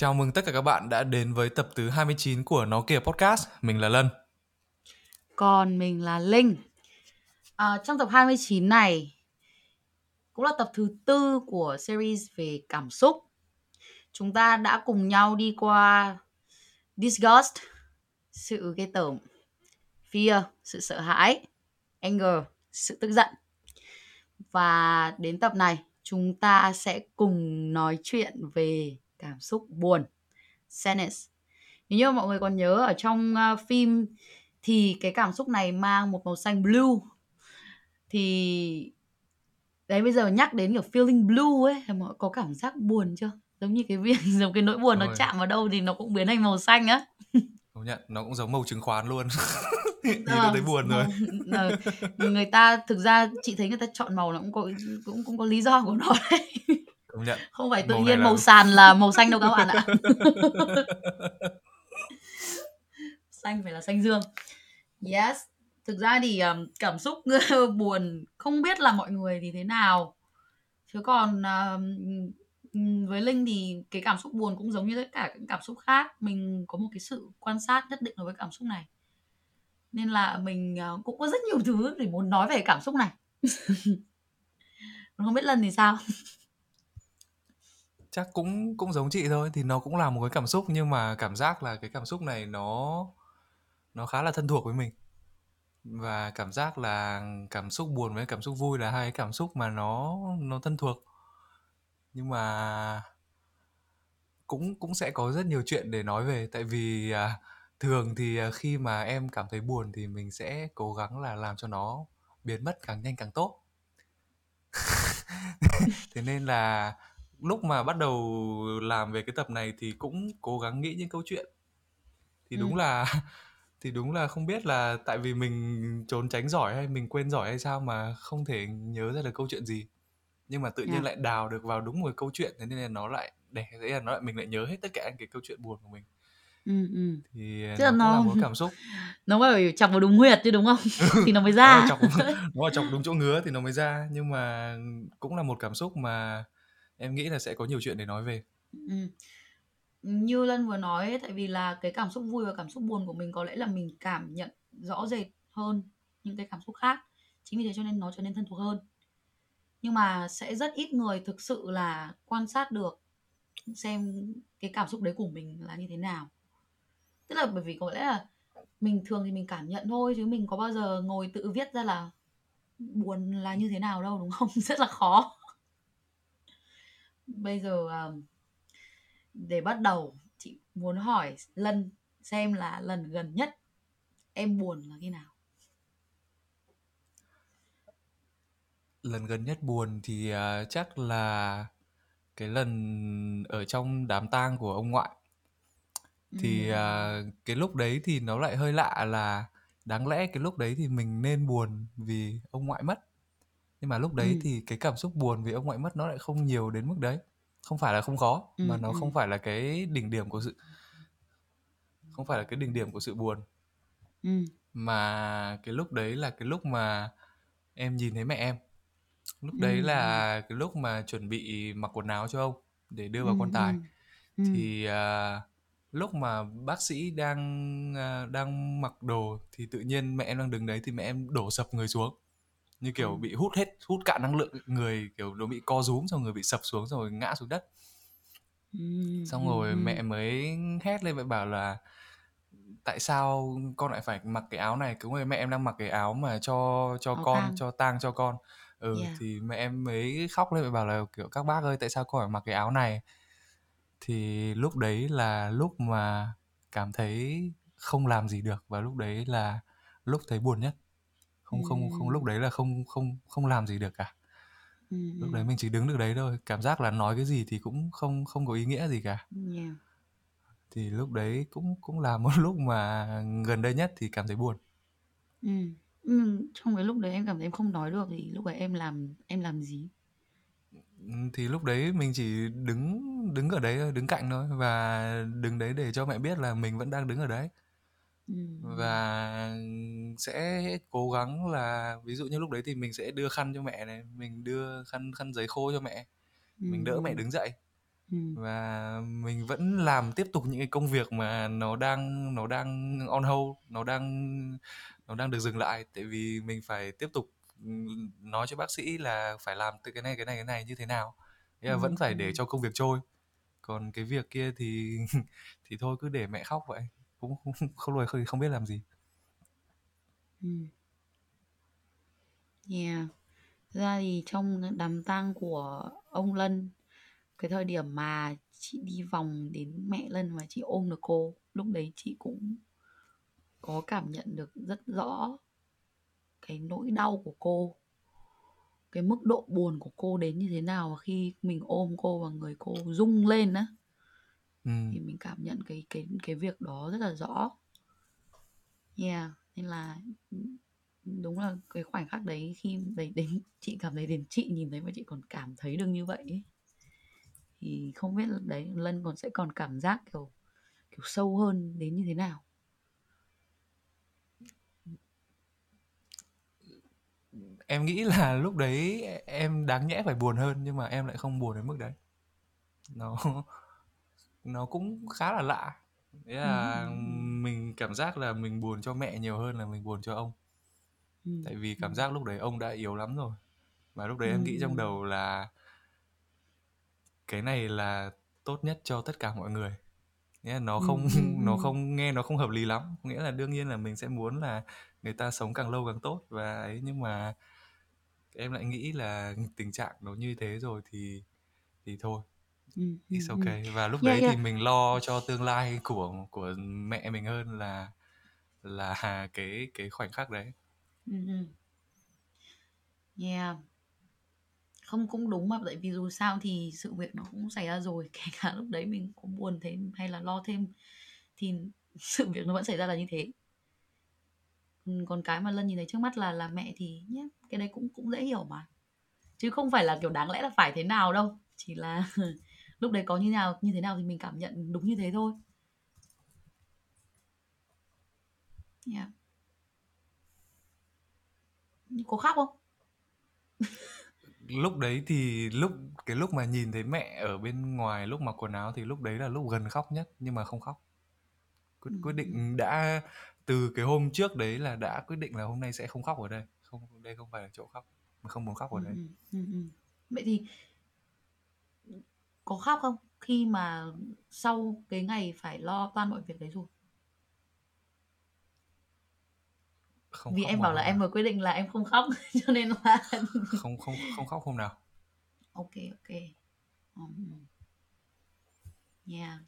Chào mừng tất cả các bạn đã đến với tập thứ 29 của Nó Kìa Podcast. Mình là Lân. Còn mình là Linh. À, trong tập 29 này cũng là tập thứ tư của series về cảm xúc. Chúng ta đã cùng nhau đi qua disgust, sự ghê tởm, fear, sự sợ hãi, anger, sự tức giận. Và đến tập này chúng ta sẽ cùng nói chuyện về cảm xúc buồn, sadness. Nếu như mọi người còn nhớ ở trong uh, phim thì cái cảm xúc này mang một màu xanh blue thì đấy bây giờ nhắc đến kiểu feeling blue ấy mọi có cảm giác buồn chưa giống như cái việc giống cái nỗi buồn Rồi. nó chạm vào đâu thì nó cũng biến thành màu xanh á Công nhận, nó cũng giống màu chứng khoán luôn. Nhìn Ờ, thấy buồn rồi. ờ, người ta thực ra chị thấy người ta chọn màu nó cũng có cũng cũng có lý do của nó đấy Công nhận. không phải tự Màu nhiên là- màu sàn là màu xanh đâu các bạn ạ. Xanh phải là xanh dương. Yes. Thực ra thì um, cảm xúc buồn không biết là mọi người thì thế nào. Chứ còn um, với linh thì cái cảm xúc buồn cũng giống như tất cả các cảm xúc khác. Mình có một cái sự quan sát nhất định đối với cảm xúc này. Nên là mình uh, cũng có rất nhiều thứ để muốn nói về cảm xúc này. Không biết lần thì sao Chắc cũng cũng giống chị thôi thì nó cũng là một cái cảm xúc nhưng mà cảm giác là cái cảm xúc này nó nó khá là thân thuộc với mình. Và cảm giác là cảm xúc buồn với cảm xúc vui là hai cái cảm xúc mà nó nó thân thuộc. Nhưng mà cũng cũng sẽ có rất nhiều chuyện để nói về tại vì à, thường thì à, khi mà em cảm thấy buồn thì mình sẽ cố gắng là làm cho nó biến mất càng nhanh càng tốt thế nên là lúc mà bắt đầu làm về cái tập này thì cũng cố gắng nghĩ những câu chuyện. Thì đúng Ừ. là thì đúng là không biết là tại vì mình trốn tránh giỏi hay mình quên giỏi hay sao mà không thể nhớ ra được câu chuyện gì. Nhưng mà tự nhiên Yeah. lại đào được vào đúng một cái câu chuyện thế nên là nó lại để thế là nó lại mình lại nhớ hết tất cả cái câu chuyện buồn của mình. Ừ, ừ. thì Tức là nó cũng là nó- một cái cảm xúc. nó phải chọc vào đúng huyệt chứ đúng không? Thì nó mới nó ra. chọc nó là chọc đúng chỗ ngứa thì nó mới ra. Nhưng mà cũng là một cảm xúc mà em nghĩ là sẽ có nhiều chuyện để nói về Ừ. Như Lân vừa nói ấy, tại vì là cái cảm xúc vui và cảm xúc buồn của mình có lẽ là mình cảm nhận rõ rệt hơn những cái cảm xúc khác. Chính vì thế cho nên nó trở nên thân thuộc hơn. Nhưng mà sẽ rất ít người thực sự là quan sát được xem cái cảm xúc đấy của mình là như thế nào. Tức là bởi vì có lẽ là mình thường thì mình cảm nhận thôi chứ mình có bao giờ ngồi tự viết ra là buồn là như thế nào đâu đúng không? Rất là khó. Bây giờ à, để bắt đầu chị muốn hỏi Lân xem là lần gần nhất em buồn là khi nào? lần gần nhất buồn thì à, chắc là cái lần ở trong đám tang của ông ngoại thì Ừm. à, cái lúc đấy thì nó lại hơi lạ là đáng lẽ cái lúc đấy thì mình nên buồn vì ông ngoại mất nhưng mà lúc đấy Ừ. thì cái cảm xúc buồn vì ông ngoại mất nó lại không nhiều đến mức đấy không phải là không có Ừ, mà nó ừ. không phải là cái đỉnh điểm của sự không phải là cái đỉnh điểm của sự buồn Ừ. mà cái lúc đấy là cái lúc mà em nhìn thấy mẹ em lúc đấy Ừ, là cái lúc mà chuẩn bị mặc quần áo cho ông để đưa vào Ừ, quan tài ừ. Thì à, lúc mà bác sĩ đang à, đang mặc đồ thì tự nhiên mẹ em đang đứng đấy thì mẹ em đổ sập người xuống như kiểu Ừ. bị hút hết hút cạn năng lượng người kiểu nó bị co rúm xong người bị sập xuống xong rồi ngã xuống đất Ừ, xong rồi ừ. mẹ mới hét lên mẹ bảo là tại sao con lại phải mặc cái áo này cứ người mẹ em đang mặc cái áo mà cho cho Áo con tang. cho tang cho con ừ Yeah. thì mẹ em mới khóc lên mẹ bảo là kiểu các bác ơi tại sao con phải mặc cái áo này thì lúc đấy là lúc mà cảm thấy không làm gì được và lúc đấy là lúc thấy buồn nhất không không không lúc đấy là không không không làm gì được cả Ừ, lúc ừ. đấy mình chỉ đứng được đấy thôi cảm giác là nói cái gì thì cũng không không có ý nghĩa gì cả Yeah. thì lúc đấy cũng cũng là một lúc mà gần đây nhất thì cảm thấy buồn Ừ. Ừ. Trong cái lúc đấy em cảm thấy em không nói được thì lúc đấy em làm em làm gì? Ừ, thì lúc đấy mình chỉ đứng đứng ở đấy thôi đứng cạnh thôi và đứng đấy để cho mẹ biết là mình vẫn đang đứng ở đấy Và sẽ cố gắng là ví dụ như lúc đấy thì mình sẽ đưa khăn cho mẹ này mình đưa khăn khăn giấy khô cho mẹ mình đỡ mẹ đứng dậy Ừm. và mình vẫn làm tiếp tục những cái công việc mà nó đang nó đang on hold, nó đang nó đang được dừng lại tại vì mình phải tiếp tục ừm, nói cho bác sĩ là phải làm từ cái này cái này cái này như thế nào. Thế là vẫn Ừm, phải để ừm. cho công việc trôi. Còn cái việc kia thì thì thôi cứ để mẹ khóc vậy. Cũng không không không, không biết làm gì. Yeah. Thực ra thì trong đám tang của ông Lân, cái thời điểm mà chị đi vòng đến mẹ Lân và chị ôm được cô, lúc đấy chị cũng có cảm nhận được rất rõ cái nỗi đau của cô. Cái mức độ buồn của cô đến như thế nào và khi mình ôm cô và người cô rung lên á. Ừm. Thì mình cảm nhận cái cái cái việc đó rất là rõ. Yeah, nên là đúng là cái khoảnh khắc đấy khi đấy đến chị cảm thấy đến chị nhìn thấy mà chị còn cảm thấy được như vậy ấy. Thì không biết là đấy Lân còn sẽ còn cảm giác kiểu kiểu sâu hơn đến như thế nào. Em nghĩ là lúc đấy em đáng nhẽ phải buồn hơn nhưng mà em lại không buồn đến mức đấy. Nó nó cũng khá là lạ. Thế là ừm, mình cảm giác là mình buồn cho mẹ nhiều hơn là mình buồn cho ông. Ừm, Tại vì cảm ừm. giác lúc đấy ông đã yếu lắm rồi. Và lúc đấy em nghĩ trong ừm. đầu là cái này là tốt nhất cho tất cả mọi người. Nghĩa là nó không Ừm, nó ừm. không nghe nó không hợp lý lắm. Nghĩa là đương nhiên là mình sẽ muốn là người ta sống càng lâu càng tốt và ấy nhưng mà em lại nghĩ là tình trạng nó như thế rồi thì thì thôi. Ừm, It's ừm, okay. Và lúc Yeah, đấy thì yeah. mình lo cho tương lai của của mẹ mình hơn là là cái cái khoảnh khắc đấy. Ừm, ừm. Yeah. Không, cũng đúng mà, tại vì dù sao thì sự việc nó cũng xảy ra rồi, kể cả lúc đấy mình có buồn thêm hay là lo thêm thì sự việc nó vẫn xảy ra là như thế. Ừm, còn cái mà Lân nhìn thấy trước mắt là là mẹ thì nhá, cái đấy cũng cũng dễ hiểu mà. Chứ không phải là, kiểu, đáng lẽ là phải thế nào đâu, chỉ là lúc đấy có như nào như thế nào thì mình cảm nhận đúng như thế thôi. Yeah. Có khóc không? Lúc đấy thì lúc cái lúc mà nhìn thấy mẹ ở bên ngoài lúc mặc quần áo thì lúc đấy là lúc gần khóc nhất nhưng mà không khóc. Quyết quyết định đã từ cái hôm trước đấy là đã quyết định là hôm nay sẽ không khóc ở đây, không đây không phải là chỗ khóc, mình không muốn khóc ở đây. ừm, ừm. Vậy thì có khóc không? Khi mà sau cái ngày phải lo toan mọi việc đấy rồi? Không Vì khóc em bảo là em vừa quyết định là em không khóc cho nên là Không không không khóc hôm nào. OK, OK. Ừm. Yeah.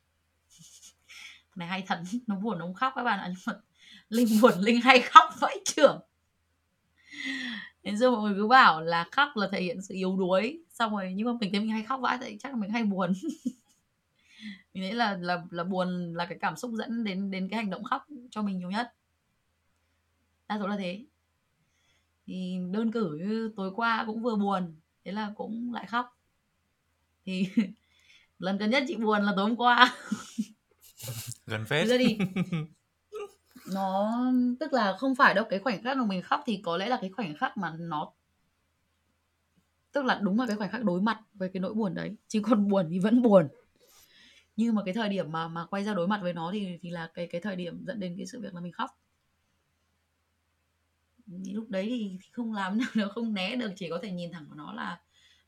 Này hay thật, nó buồn nó không khóc các bạn ạ, nhưng mà Linh buồn Linh hay khóc vãi chưởng. Ngày xưa mọi người cứ bảo là khóc là thể hiện sự yếu đuối, xong rồi nhưng mà mình thấy mình hay khóc vãi tại chắc là mình hay buồn. Mình nghĩ là là là buồn là cái cảm xúc dẫn đến đến cái hành động khóc cho mình nhiều nhất. Đa số là thế. Thì đơn cử như tối qua cũng vừa buồn, thế là cũng lại khóc. Thì lần gần nhất chị buồn là tối hôm qua. Gần phết. Ra thì nó tức là không phải đâu, cái khoảnh khắc mà mình khóc thì có lẽ là cái khoảnh khắc mà nó tức là đúng là cái khoảnh khắc đối mặt với cái nỗi buồn đấy, chứ còn buồn thì vẫn buồn. Nhưng mà cái thời điểm mà mà quay ra đối mặt với nó thì thì là cái cái thời điểm dẫn đến cái sự việc là mình khóc. Lúc đấy thì thì không làm nào được, không né được, chỉ có thể nhìn thẳng vào nó là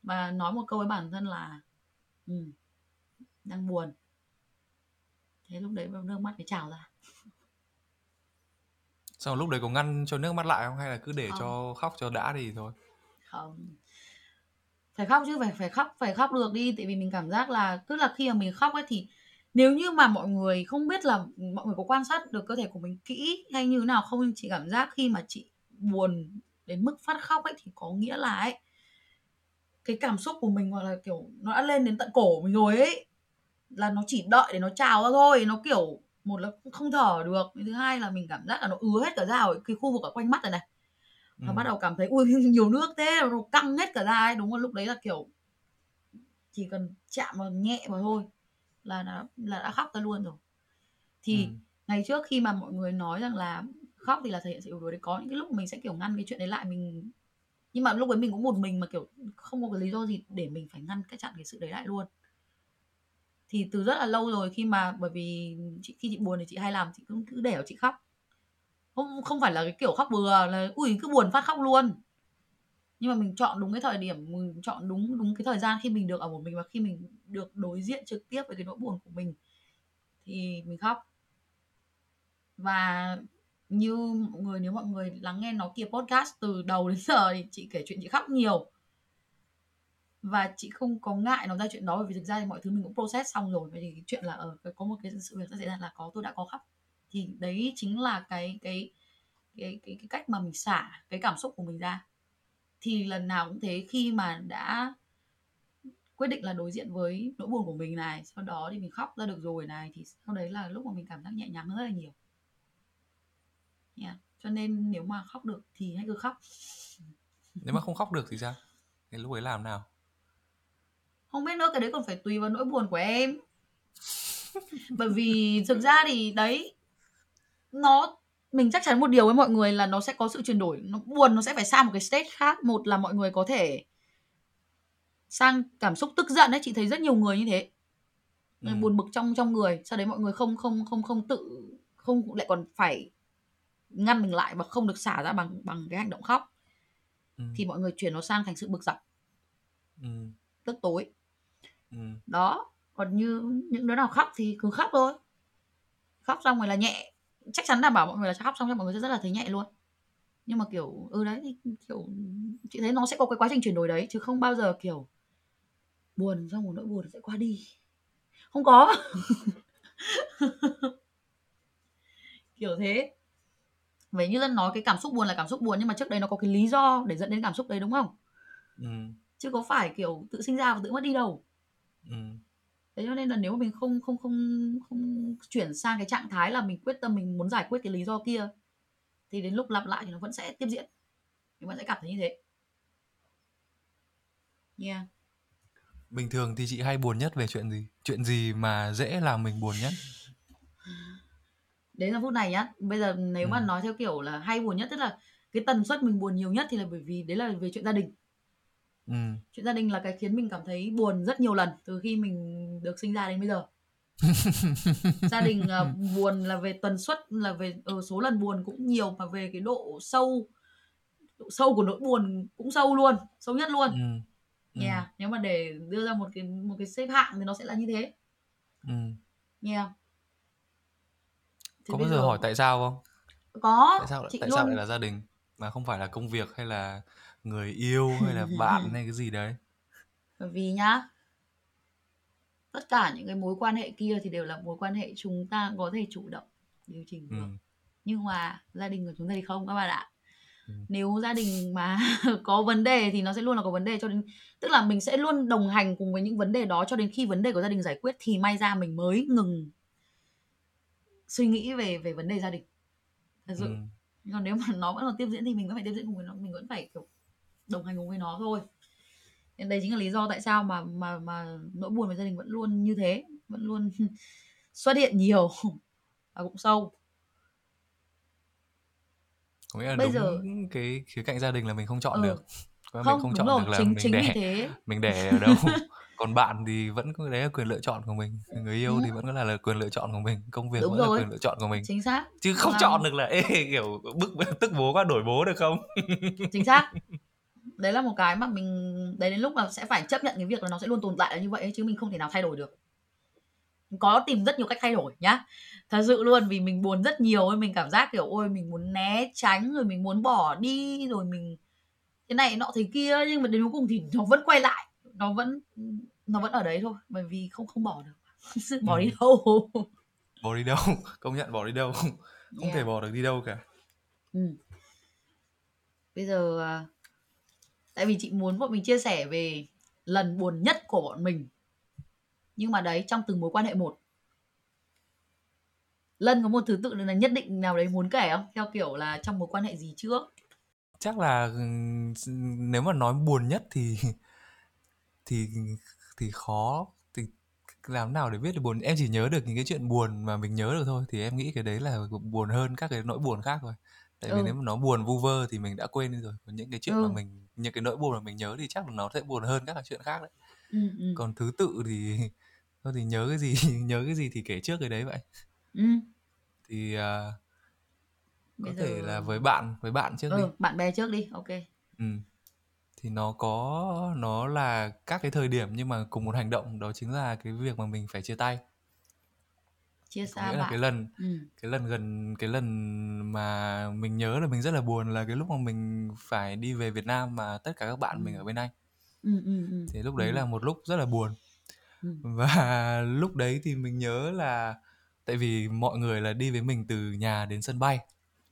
và nói một câu với bản thân là "Ừm, đang buồn." Thế lúc đấy nước mắt mới trào ra. Xong lúc đấy có ngăn cho nước mắt lại không hay là cứ để Không. cho khóc cho đã thì thôi? Không. Phải khóc chứ, phải phải khóc phải khóc được đi, tại vì mình cảm giác là tức là khi mà mình khóc ấy thì nếu như mà mọi người không biết là mọi người có quan sát được cơ thể của mình kỹ hay như thế nào không, nhưng chị cảm giác khi mà chị buồn đến mức phát khóc ấy thì có nghĩa là ấy cái cảm xúc của mình, gọi là, kiểu, nó đã lên đến tận cổ mình rồi ấy, là nó chỉ đợi để nó trào ra thôi. Nó, kiểu, một là không thở được, thứ hai là mình cảm giác là nó ứa hết cả ra ở cái khu vực ở quanh mắt này này. Nó bắt Ừm. đầu cảm thấy ôi nhiều nước thế, nó căng hết cả ra ấy. Đúng là lúc đấy là, kiểu chỉ cần chạm vào nhẹ vào thôi là đã là đã khóc ra luôn rồi. Thì Ừm. ngày trước khi mà mọi người nói rằng là khóc thì là thể hiện sự yếu đuối đấy, có những cái lúc mình sẽ, kiểu, ngăn cái chuyện đấy lại, mình nhưng mà lúc đấy mình cũng một mình mà, kiểu, không có cái lý do gì để mình phải ngăn cái chặn cái sự đấy lại luôn. thì từ rất là lâu rồi khi mà bởi vì chị khi chị buồn thì chị hay làm chị cũng cứ để ở chị khóc không không phải là cái kiểu khóc bừa, là, ui, cứ buồn phát khóc luôn. Nhưng mà mình chọn đúng cái thời điểm, mình chọn đúng đúng cái thời gian khi mình được ở một mình và khi mình được đối diện trực tiếp với cái nỗi buồn của mình, thì mình khóc. Và như mọi người, nếu mọi người lắng nghe nó kia podcast từ đầu đến giờ thì chị kể chuyện chị khóc nhiều. Và chị không có ngại nói ra chuyện đó, bởi vì thực ra thì mọi thứ mình cũng process xong rồi. Bởi vì chuyện là ở, có một cái sự việc xảy ra là có, tôi đã có khóc thì đấy chính là cái cái cái cái, cái cách mà mình xả cái cảm xúc của mình ra. Thì lần nào cũng thế khi mà đã quyết định là đối diện với nỗi buồn của mình này sau đó thì mình khóc ra được rồi này thì sau đấy là lúc mà mình cảm giác nhẹ nhàng hơn rất là nhiều. Yeah. cho nên nếu mà khóc được thì hãy cứ khóc. Nếu mà không khóc được thì sao? Thì lúc ấy làm nào? Không biết nữa cái đấy còn phải tùy vào nỗi buồn của em. Bởi vì thực ra thì đấy nó mình chắc chắn một điều với mọi người là nó sẽ có sự chuyển đổi. Nó buồn nó sẽ phải sang một cái stage khác. Một là mọi người có thể sang cảm xúc tức giận đấy chị thấy rất nhiều người như thế. Ừ. buồn bực trong trong người. Sau đấy mọi người không không không không tự không lại còn phải ngăn mình lại và không được xả ra bằng bằng cái hành động khóc. Ừ. thì mọi người chuyển nó sang thành sự bực dọc. Ừ. tức tối. Ừ. đó. Còn như những đứa nào khóc thì cứ khóc thôi. Khóc xong rồi là nhẹ chắc chắn đảm bảo mọi người là khóc xong cho mọi người sẽ rất là thấy nhẹ luôn. Nhưng mà kiểu ừ đấy thì kiểu chị thấy nó sẽ có cái quá trình chuyển đổi đấy chứ không bao giờ kiểu buồn xong một nỗi buồn sẽ qua đi. Không có. Kiểu thế. Vậy như lần nói cái cảm xúc buồn là cảm xúc buồn nhưng mà trước đây nó có cái lý do để dẫn đến cảm xúc đấy đúng không? Ừ. chứ có phải kiểu tự sinh ra và tự mất đi đâu. Ừ. thế cho nên là nếu mà mình không không không không chuyển sang cái trạng thái là mình quyết tâm mình muốn giải quyết cái lý do kia thì đến lúc lặp lại thì nó vẫn sẽ tiếp diễn. Mình vẫn sẽ cảm thấy như thế. Yeah. Bình thường thì chị hay buồn nhất về chuyện gì? Chuyện gì mà dễ làm mình buồn nhất? Đến giờ phút này nhá bây giờ nếu ừ. mà nói theo kiểu là hay buồn nhất tức là cái tần suất mình buồn nhiều nhất thì là bởi vì đấy là về chuyện gia đình ừ. chuyện gia đình là cái khiến mình cảm thấy buồn rất nhiều lần từ khi mình được sinh ra đến bây giờ gia đình uh, buồn là về tần suất là về ờ, số lần buồn cũng nhiều mà về cái độ sâu độ sâu của nỗi buồn cũng sâu luôn sâu nhất luôn ừ. Yeah, ừ. nếu mà để đưa ra một cái một cái xếp hạng thì nó sẽ là như thế. Ừ. Yeah. Có bao giờ hỏi tại sao không? Có. Tại sao tại luôn... sao lại là gia đình mà không phải là công việc hay là người yêu hay là bạn hay cái gì đấy? Bởi vì nhá, tất cả những cái mối quan hệ kia thì đều là mối quan hệ chúng ta có thể chủ động điều chỉnh được. Ừ. Nhưng mà gia đình của chúng ta thì không các bạn ạ. Ừ. nếu gia đình mà có vấn đề thì nó sẽ luôn là có vấn đề cho đến tức là mình sẽ luôn đồng hành cùng với những vấn đề đó cho đến khi vấn đề của gia đình giải quyết thì may ra mình mới ngừng suy nghĩ về về vấn đề gia đình thật sự ừ. còn nếu mà nó vẫn còn tiếp diễn thì mình vẫn phải tiếp diễn cùng với nó mình vẫn phải kiểu đồng hành cùng với nó thôi nên đây chính là lý do tại sao mà mà mà nỗi buồn về gia đình vẫn luôn như thế vẫn luôn xuất hiện nhiều và cũng sâu có nghĩa là Bây đúng giờ cái khía cạnh gia đình là mình không chọn ừ. được có không, mình không chọn rồi. được là chính, mình chính đẻ thế. mình đẻ ở đâu còn bạn thì vẫn có đấy là quyền lựa chọn của mình người yêu ừ. thì vẫn có là, là quyền lựa chọn của mình công việc đúng vẫn rồi. là quyền lựa chọn của mình chính xác chứ không à. chọn được là ê, kiểu bức tức bố quá đổi bố được không chính xác đấy là một cái mà mình đấy đến lúc mà sẽ phải chấp nhận cái việc là nó sẽ luôn tồn tại là như vậy chứ mình không thể nào thay đổi được. Có tìm rất nhiều cách thay đổi nhá. Thật sự luôn vì mình buồn rất nhiều mình cảm giác kiểu ôi mình muốn né tránh rồi mình muốn bỏ đi rồi mình cái này nọ thế kia nhưng mà đến cuối cùng thì nó vẫn quay lại. Nó vẫn nó vẫn ở đấy thôi bởi vì không không bỏ được. Bỏ ừ. đi đâu? Bỏ đi đâu? Công nhận bỏ đi đâu? Không yeah. thể bỏ được đi đâu cả. Ừ. bây giờ à, tại vì chị muốn bọn mình chia sẻ về lần buồn nhất của bọn mình. Nhưng mà đấy trong từng mối quan hệ một. Lân có một thứ tự là nhất định nào đấy muốn kể không? Theo kiểu là trong mối quan hệ gì trước? Chắc là nếu mà nói buồn nhất thì thì thì khó. Thì làm nào để biết được buồn? Em chỉ nhớ được những cái chuyện buồn mà mình nhớ được thôi. Thì em nghĩ cái đấy là buồn hơn các cái nỗi buồn khác rồi tại vì ừ. nếu mà nó buồn vu vơ thì mình đã quên đi rồi. Còn những cái chuyện ừ. mà mình những cái nỗi buồn mà mình nhớ thì chắc là nó sẽ buồn hơn các cái chuyện khác đấy ừ, ừ. còn thứ tự thì thôi thì nhớ cái gì nhớ cái gì thì kể trước cái đấy vậy ừ. thì uh, có Bây thể giờ là với bạn với bạn trước đi ừ, bạn bè trước đi ok ừ. thì nó có nó là các cái thời điểm nhưng mà cùng một hành động đó chính là cái việc mà mình phải chia tay chia có xa nghĩa là bạn cái lần ừ. cái lần gần cái lần mà mình nhớ là mình rất là buồn là cái lúc mà mình phải đi về Việt Nam mà tất cả các bạn Ừ. mình ở bên Anh Ừ, ừ, ừ. thì lúc đấy Ừ. là một lúc rất là buồn Ừ. và lúc đấy thì mình nhớ là tại vì mọi người là đi với mình từ nhà đến sân bay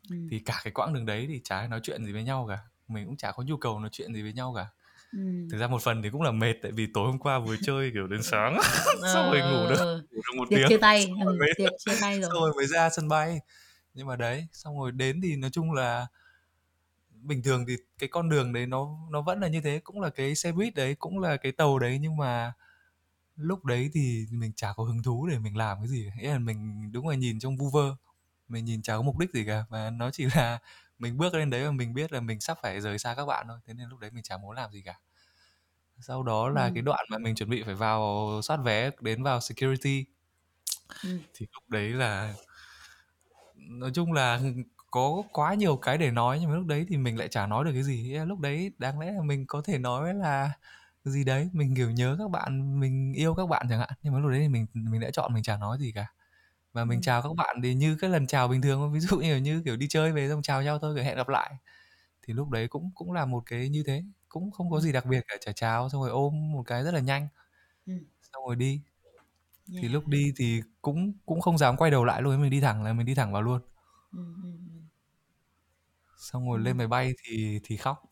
Ừ. thì cả cái quãng đường đấy thì chả ai nói chuyện gì với nhau cả mình cũng chả có nhu cầu nói chuyện gì với nhau cả Ừ. thực ra một phần thì cũng là mệt tại vì tối hôm qua vừa chơi kiểu đến sáng xong rồi ngủ được Ờ, ngủ được một tiệc tiếng chia tay xong rồi ừ, mới tiệc chia tay xong rồi rồi mới ra sân bay. Nhưng mà đấy xong rồi đến thì nói chung là bình thường thì cái con đường đấy nó nó vẫn là như thế cũng là cái xe buýt đấy cũng là cái tàu đấy nhưng mà lúc đấy thì mình chả có hứng thú để mình làm cái gì nghĩa là mình đúng là nhìn trong vu vơ mình nhìn chả có mục đích gì cả và nó chỉ là mình bước lên đấy và mình biết là mình sắp phải rời xa các bạn thôi thế nên lúc đấy mình chả muốn làm gì cả sau đó là Ừ. cái đoạn mà mình chuẩn bị phải vào soát vé đến vào security Ừ. thì lúc đấy là nói chung là có quá nhiều cái để nói nhưng mà lúc đấy thì mình lại chả nói được cái gì lúc đấy đáng lẽ là mình có thể nói là gì đấy mình kiểu nhớ các bạn mình yêu các bạn chẳng hạn nhưng mà lúc đấy thì mình mình đã chọn mình chả nói gì cả và mình chào các bạn thì như cái lần chào bình thường thôi. ví dụ như như kiểu đi chơi về xong chào nhau thôi rồi hẹn gặp lại thì lúc đấy cũng cũng là một cái như thế cũng không có gì đặc biệt cả chả chào xong rồi ôm một cái rất là nhanh Ừ. xong rồi đi thì Yeah. lúc đi thì cũng cũng không dám quay đầu lại luôn mình đi thẳng là mình đi thẳng vào luôn Ừ, ừ, ừ. xong rồi lên máy bay thì thì khóc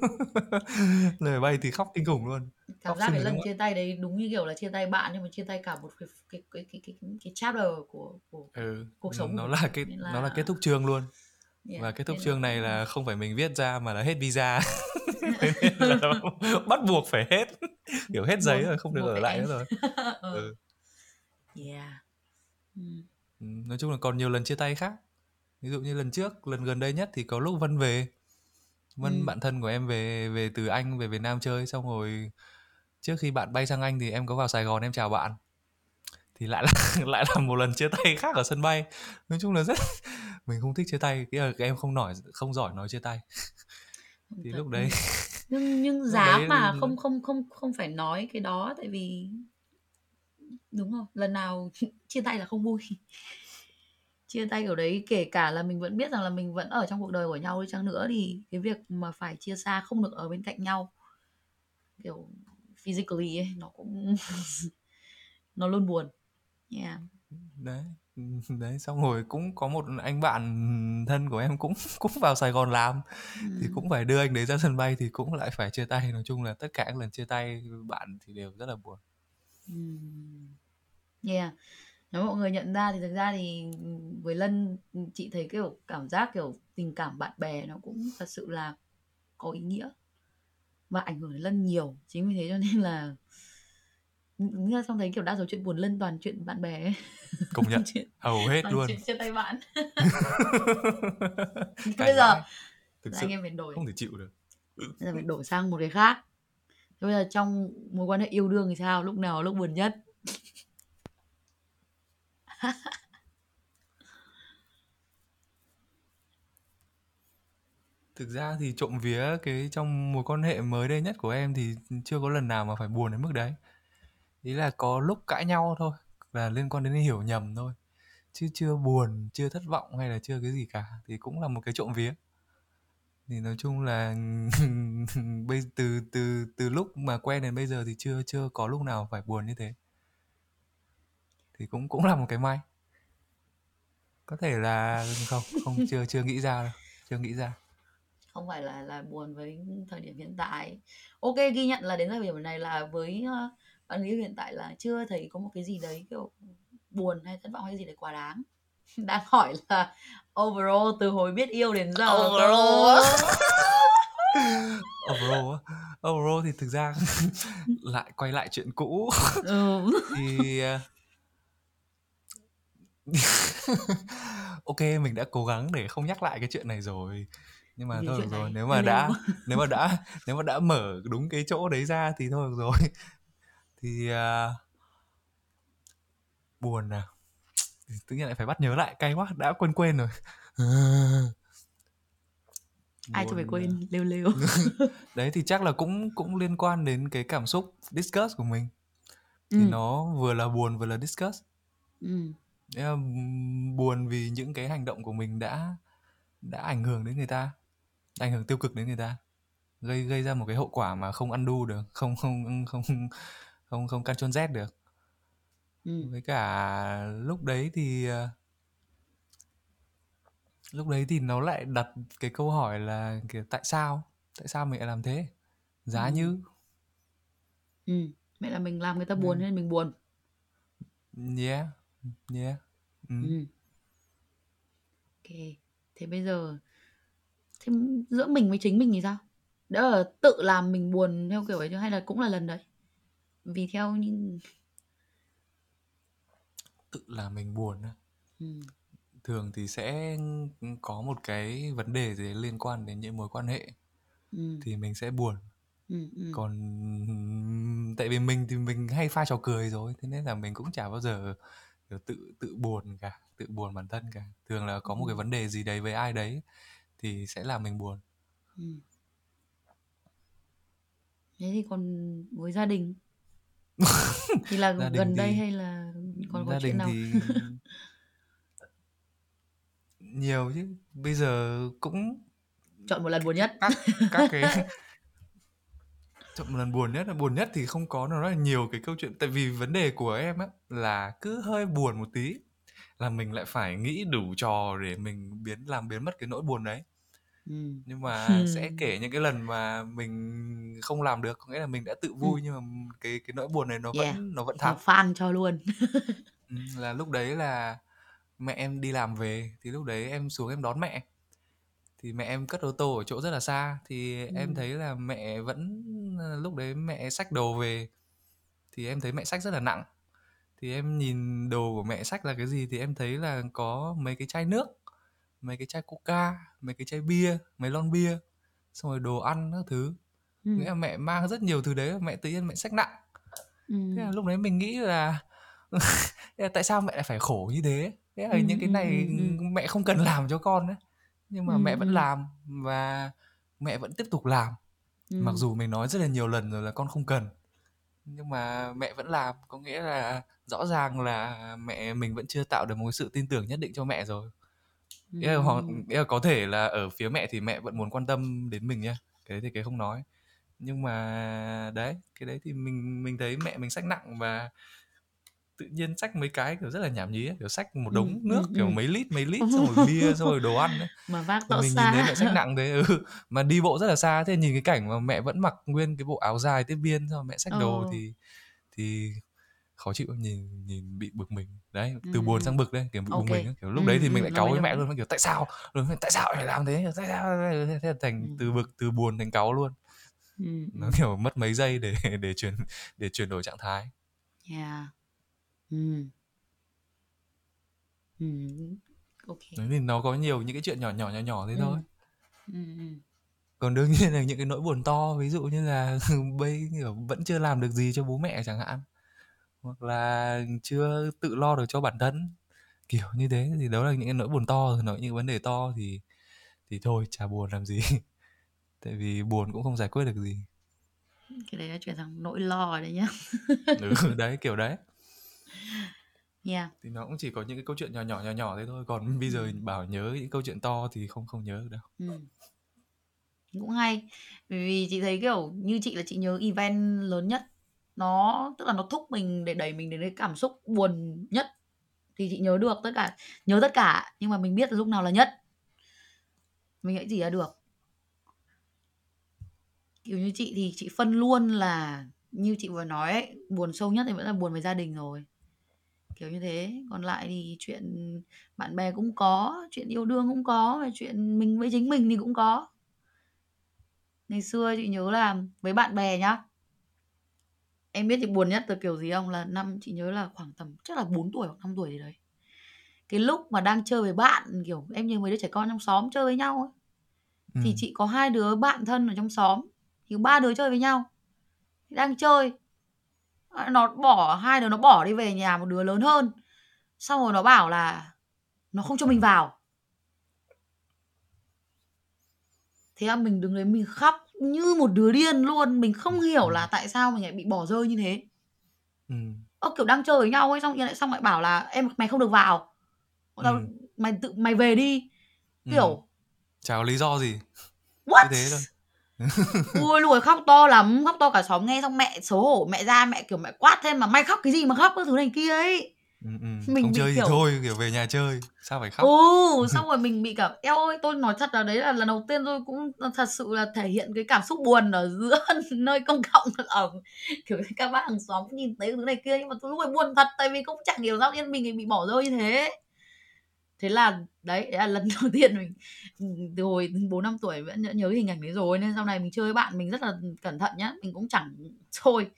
máy bay thì khóc kinh khủng luôn. Cảm giác cái lần chia tay đấy đúng như kiểu là chia tay bạn nhưng mà chia tay cả một cái cái cái cái cái, cái chapter của của ừ, cuộc sống. của nó là cái Nên nó là là- kết thúc chương luôn. Yeah, và kết thúc chương là này là không phải mình viết ra mà là hết visa. Là bắt buộc phải hết. Kiểu hết giấy rồi không được ở lại nữa rồi. Ờ, ừ. yeah. Ừ. Ừ, nói chung là còn nhiều lần chia tay khác. Ví dụ như lần trước lần gần đây nhất thì có lúc vân về vân Ừ. bạn thân của em về về từ anh về việt nam chơi xong rồi trước khi bạn bay sang anh thì em có vào sài gòn em chào bạn. Thì lại là lại là một lần chia tay khác ở sân bay. Nói chung là rất mình không thích chia tay cái là em không nổi không giỏi nói chia tay. Thì Thật. lúc đấy nhưng nhưng lúc dám đấy mà là- không không không không phải nói cái đó tại vì đúng không? Lần nào chia tay là không vui chia tay kiểu đấy kể cả là mình vẫn biết rằng là mình vẫn ở trong cuộc đời của nhau đi chăng nữa thì cái việc mà phải chia xa không được ở bên cạnh nhau kiểu physically ấy nó cũng nó luôn buồn yeah. đấy đấy xong rồi cũng có một anh bạn thân của em cũng cũng vào Sài Gòn làm thì Ừ. cũng phải đưa anh đấy ra sân bay thì cũng lại phải chia tay nói chung là tất cả các lần chia tay bạn thì đều rất là buồn Ừm. Yeah. Nếu mọi người nhận ra thì thực ra thì với Lân chị thấy kiểu cảm giác kiểu tình cảm bạn bè nó cũng thật sự là có ý nghĩa và ảnh hưởng đến Lân nhiều. Chính vì thế cho nên là nghĩa là xong thấy kiểu đa số chuyện buồn Lân toàn chuyện bạn bè ấy. công nhận. Chuyện, hầu hết luôn. chuyện chia tay bạn. Bây giờ thực sự anh em phải đổi. không thể chịu được. Bây giờ phải đổi sang một cái khác. Thế bây giờ trong mối quan hệ yêu đương thì sao? Lúc nào lúc buồn nhất thực ra thì trộm vía cái trong mối quan hệ mới đây nhất của em thì chưa có lần nào mà phải buồn đến mức đấy. Ý là có lúc cãi nhau thôi, là liên quan đến hiểu nhầm thôi. Chứ chưa buồn, chưa thất vọng hay là chưa cái gì cả thì cũng là một cái trộm vía. Thì nói chung là bây, từ từ từ lúc mà quen đến bây giờ thì chưa chưa có lúc nào phải buồn như thế thì cũng cũng là một cái may. Có thể là không không chưa chưa nghĩ ra đâu chưa nghĩ ra. Không phải là là buồn với thời điểm hiện tại. Ok ghi nhận là đến thời điểm này là với ờ, bạn yêu hiện tại là chưa thấy có một cái gì đấy kiểu buồn hay thất vọng hay gì đấy quá đáng. Đang hỏi là overall từ hồi biết yêu đến giờ Overall. overall á? Overall thì thực ra lại quay lại chuyện cũ. Ừ. thì ờ, ok mình đã cố gắng để không nhắc lại cái chuyện này rồi. Nhưng mà Vì thôi được rồi này nếu mà đã nếu mà đã nếu mà đã mở đúng cái chỗ đấy ra thì thôi được rồi. Thì à, buồn à. Tự nhiên lại phải bắt nhớ lại cay quá đã quên quên rồi. Ai cho phải quên à. lêu lêu. Đấy thì chắc là cũng cũng liên quan đến cái cảm xúc discuss của mình. Thì ừ. nó vừa là buồn vừa là discuss. Ừ. Nghĩa là ừm, buồn vì những cái hành động của mình đã đã ảnh hưởng đến người ta ảnh hưởng tiêu cực đến người ta gây gây ra một cái hậu quả mà không undo được không không không không không control z được Ừ. với cả lúc đấy thì ờ, lúc đấy thì nó lại đặt cái câu hỏi là kiểu tại sao tại sao mình lại làm thế giá Ừ. như Ừ. Vậy là mình làm người ta Ừ. buồn nên mình buồn. yeah yeah ừ. Ừ. Ok. Thế bây giờ thế giữa mình với chính mình thì sao? Đó là tự làm mình buồn theo kiểu ấy chứ hay là cũng là lần đấy? Vì theo những tự làm mình buồn á. ừ. thường thì sẽ có một cái vấn đề gì đấy liên quan đến những mối quan hệ Ừ. thì mình sẽ buồn Ừ. Ừ. còn tại vì mình thì mình hay pha trò cười rồi thế nên là mình cũng chả bao giờ kiểu tự tự buồn cả tự buồn bản thân cả thường là có một cái Ừ. vấn đề gì đấy với ai đấy thì sẽ làm mình buồn Ừ. Thế thì còn với gia đình thì là gia gần đây thì hay là còn có gia chuyện đình nào? thì nhiều chứ bây giờ cũng Chọn một lần buồn nhất. các các cái một lần buồn nhất là buồn nhất thì không có nó rất là nhiều cái câu chuyện tại vì vấn đề của em á là cứ hơi buồn một tí là mình lại phải nghĩ đủ trò để mình biến làm biến mất cái nỗi buồn đấy Ừ. nhưng mà sẽ kể những cái lần mà mình không làm được có nghĩa là mình đã tự Ừ. vui nhưng mà cái cái nỗi buồn này nó Yeah. vẫn nó vẫn thắng phang cho luôn. ừ, là lúc đấy là mẹ em đi làm về thì lúc đấy em xuống em đón mẹ thì mẹ em cất ô tô ở chỗ rất là xa thì Ừ. em thấy là mẹ vẫn lúc đấy mẹ xách đồ về thì em thấy mẹ xách rất là nặng thì em nhìn đồ của mẹ xách là cái gì thì em thấy là có mấy cái chai nước mấy cái chai coca mấy cái chai bia mấy lon bia xong rồi đồ ăn các thứ Ừ. nghĩa là mẹ mang rất nhiều thứ đấy mẹ tự nhiên mẹ xách nặng Ừ. thế là lúc đấy mình nghĩ là tại sao mẹ lại phải khổ như thế thế là Ừ. những cái Ừ. này Ừ. Ừ. mẹ không cần làm cho con đấy nhưng mà Ừ. mẹ vẫn làm và mẹ vẫn tiếp tục làm mặc Ừ. dù mình nói rất là nhiều lần rồi là con không cần nhưng mà mẹ vẫn làm có nghĩa là rõ ràng là mẹ mình vẫn chưa tạo được một sự tin tưởng nhất định cho mẹ rồi Ừ. Là, hoặc, là có thể là ở phía mẹ thì mẹ vẫn muốn quan tâm đến mình nha cái đấy thì cái không nói nhưng mà đấy cái đấy thì mình mình thấy mẹ mình sách nặng và tự nhiên sách mấy cái kiểu rất là nhảm nhí ấy, kiểu sách một Ừ. đống Ừ. nước kiểu Ừ. mấy lít mấy lít xong rồi bia xong rồi đồ ăn ấy Mà vác tọt mình nhìn thấy mẹ sách xa. nặng thế ừ. mà đi bộ rất là xa thế nhìn cái cảnh mà mẹ vẫn mặc nguyên cái bộ áo dài tiếp biên xong mẹ sách đồ thì thì khó chịu nhìn nhìn bị bực mình đấy Ừ. từ buồn sang bực đấy kiểu bị bực Ok. mình ấy. kiểu lúc Ừ. đấy thì mình Ừ. lại cáu với mẹ luôn kiểu tại sao rồi tại sao phải làm thế tại sao thế là thành Ừ. từ bực từ buồn thành cáu luôn Ừ. nó Ừ. kiểu mất mấy giây để để chuyển để chuyển đổi trạng thái Yeah. Ừ. Ừ. Ok. Đấy thì nó có nhiều những cái chuyện nhỏ nhỏ nhỏ nhỏ thế Ừ. thôi Ừ. Ừ. còn đương nhiên là những cái nỗi buồn to ví dụ như là bây kiểu vẫn chưa làm được gì cho bố mẹ chẳng hạn hoặc là chưa tự lo được cho bản thân kiểu như thế thì đó là những cái nỗi buồn to rồi nói những vấn đề to thì thì thôi chả buồn làm gì tại vì buồn cũng không giải quyết được gì Cái đấy là chuyển sang nỗi lo rồi đấy nhá. ừ, đấy kiểu đấy Yeah. thì nó cũng chỉ có những cái câu chuyện nhỏ nhỏ nhỏ nhỏ thế thôi còn bây giờ Ừ. bảo nhớ những câu chuyện to thì không không nhớ được đâu Ừ. Cũng hay. Bởi vì chị thấy kiểu như chị là chị nhớ event lớn nhất. Nó tức là nó thúc mình để đẩy mình đến cái cảm xúc buồn nhất thì chị nhớ được tất cả nhớ tất cả nhưng mà mình biết là lúc nào là nhất mình hãy chỉ ra được kiểu như chị thì chị phân luôn là như chị vừa nói ấy, buồn sâu nhất thì vẫn là buồn với gia đình rồi kiểu như thế. Còn lại thì chuyện bạn bè cũng có chuyện yêu đương cũng có và chuyện mình với chính mình thì cũng có. Ngày xưa chị nhớ là với bạn bè nhá em biết chị buồn nhất từ kiểu gì không? Là năm chị nhớ là khoảng tầm chắc là 4 tuổi hoặc 5 tuổi gì đấy. Cái lúc mà đang chơi với bạn kiểu em như mấy đứa trẻ con trong xóm chơi với nhau ấy ừ. thì chị có hai đứa bạn thân ở trong xóm thì ba đứa chơi với nhau. Đang chơi nó bỏ hai đứa nó bỏ đi về nhà một đứa lớn hơn. Xong rồi nó bảo là nó không cho mình vào. Thế là mình đứng đấy mình khóc như một đứa điên luôn. Mình không hiểu là tại sao mình lại bị bỏ rơi như thế. Ừ. ơ kiểu đang chơi với nhau ấy xong lại xong lại bảo là em mày không được vào. Ừ. mày tự mày về đi. Ừ. kiểu chả có lý do gì. What? Như thế thôi. ui lùi khóc to lắm khóc to cả xóm nghe xong mẹ xấu hổ mẹ ra mẹ kiểu mẹ quát thêm mà mày khóc cái gì mà khóc cái thứ này kia ấy. Ừ, ừ. Mình không bị chơi kiểu- thì thôi kiểu về nhà chơi sao phải khóc? Ừ xong rồi mình bị cả eo ơi tôi nói thật là đấy là lần đầu tiên tôi cũng thật sự là thể hiện cái cảm xúc buồn ở giữa nơi công cộng ở kiểu các bác hàng xóm nhìn thấy cái thứ này kia nhưng mà tôi lúc ấy buồn thật tại vì cũng chẳng hiểu sao yên mình bị bỏ rơi như thế thế là đấy, đấy là lần đầu tiên mình từ hồi bốn năm tuổi vẫn nhớ, hình ảnh đấy rồi nên sau này mình chơi với bạn mình rất là cẩn thận nhá mình cũng chẳng thôi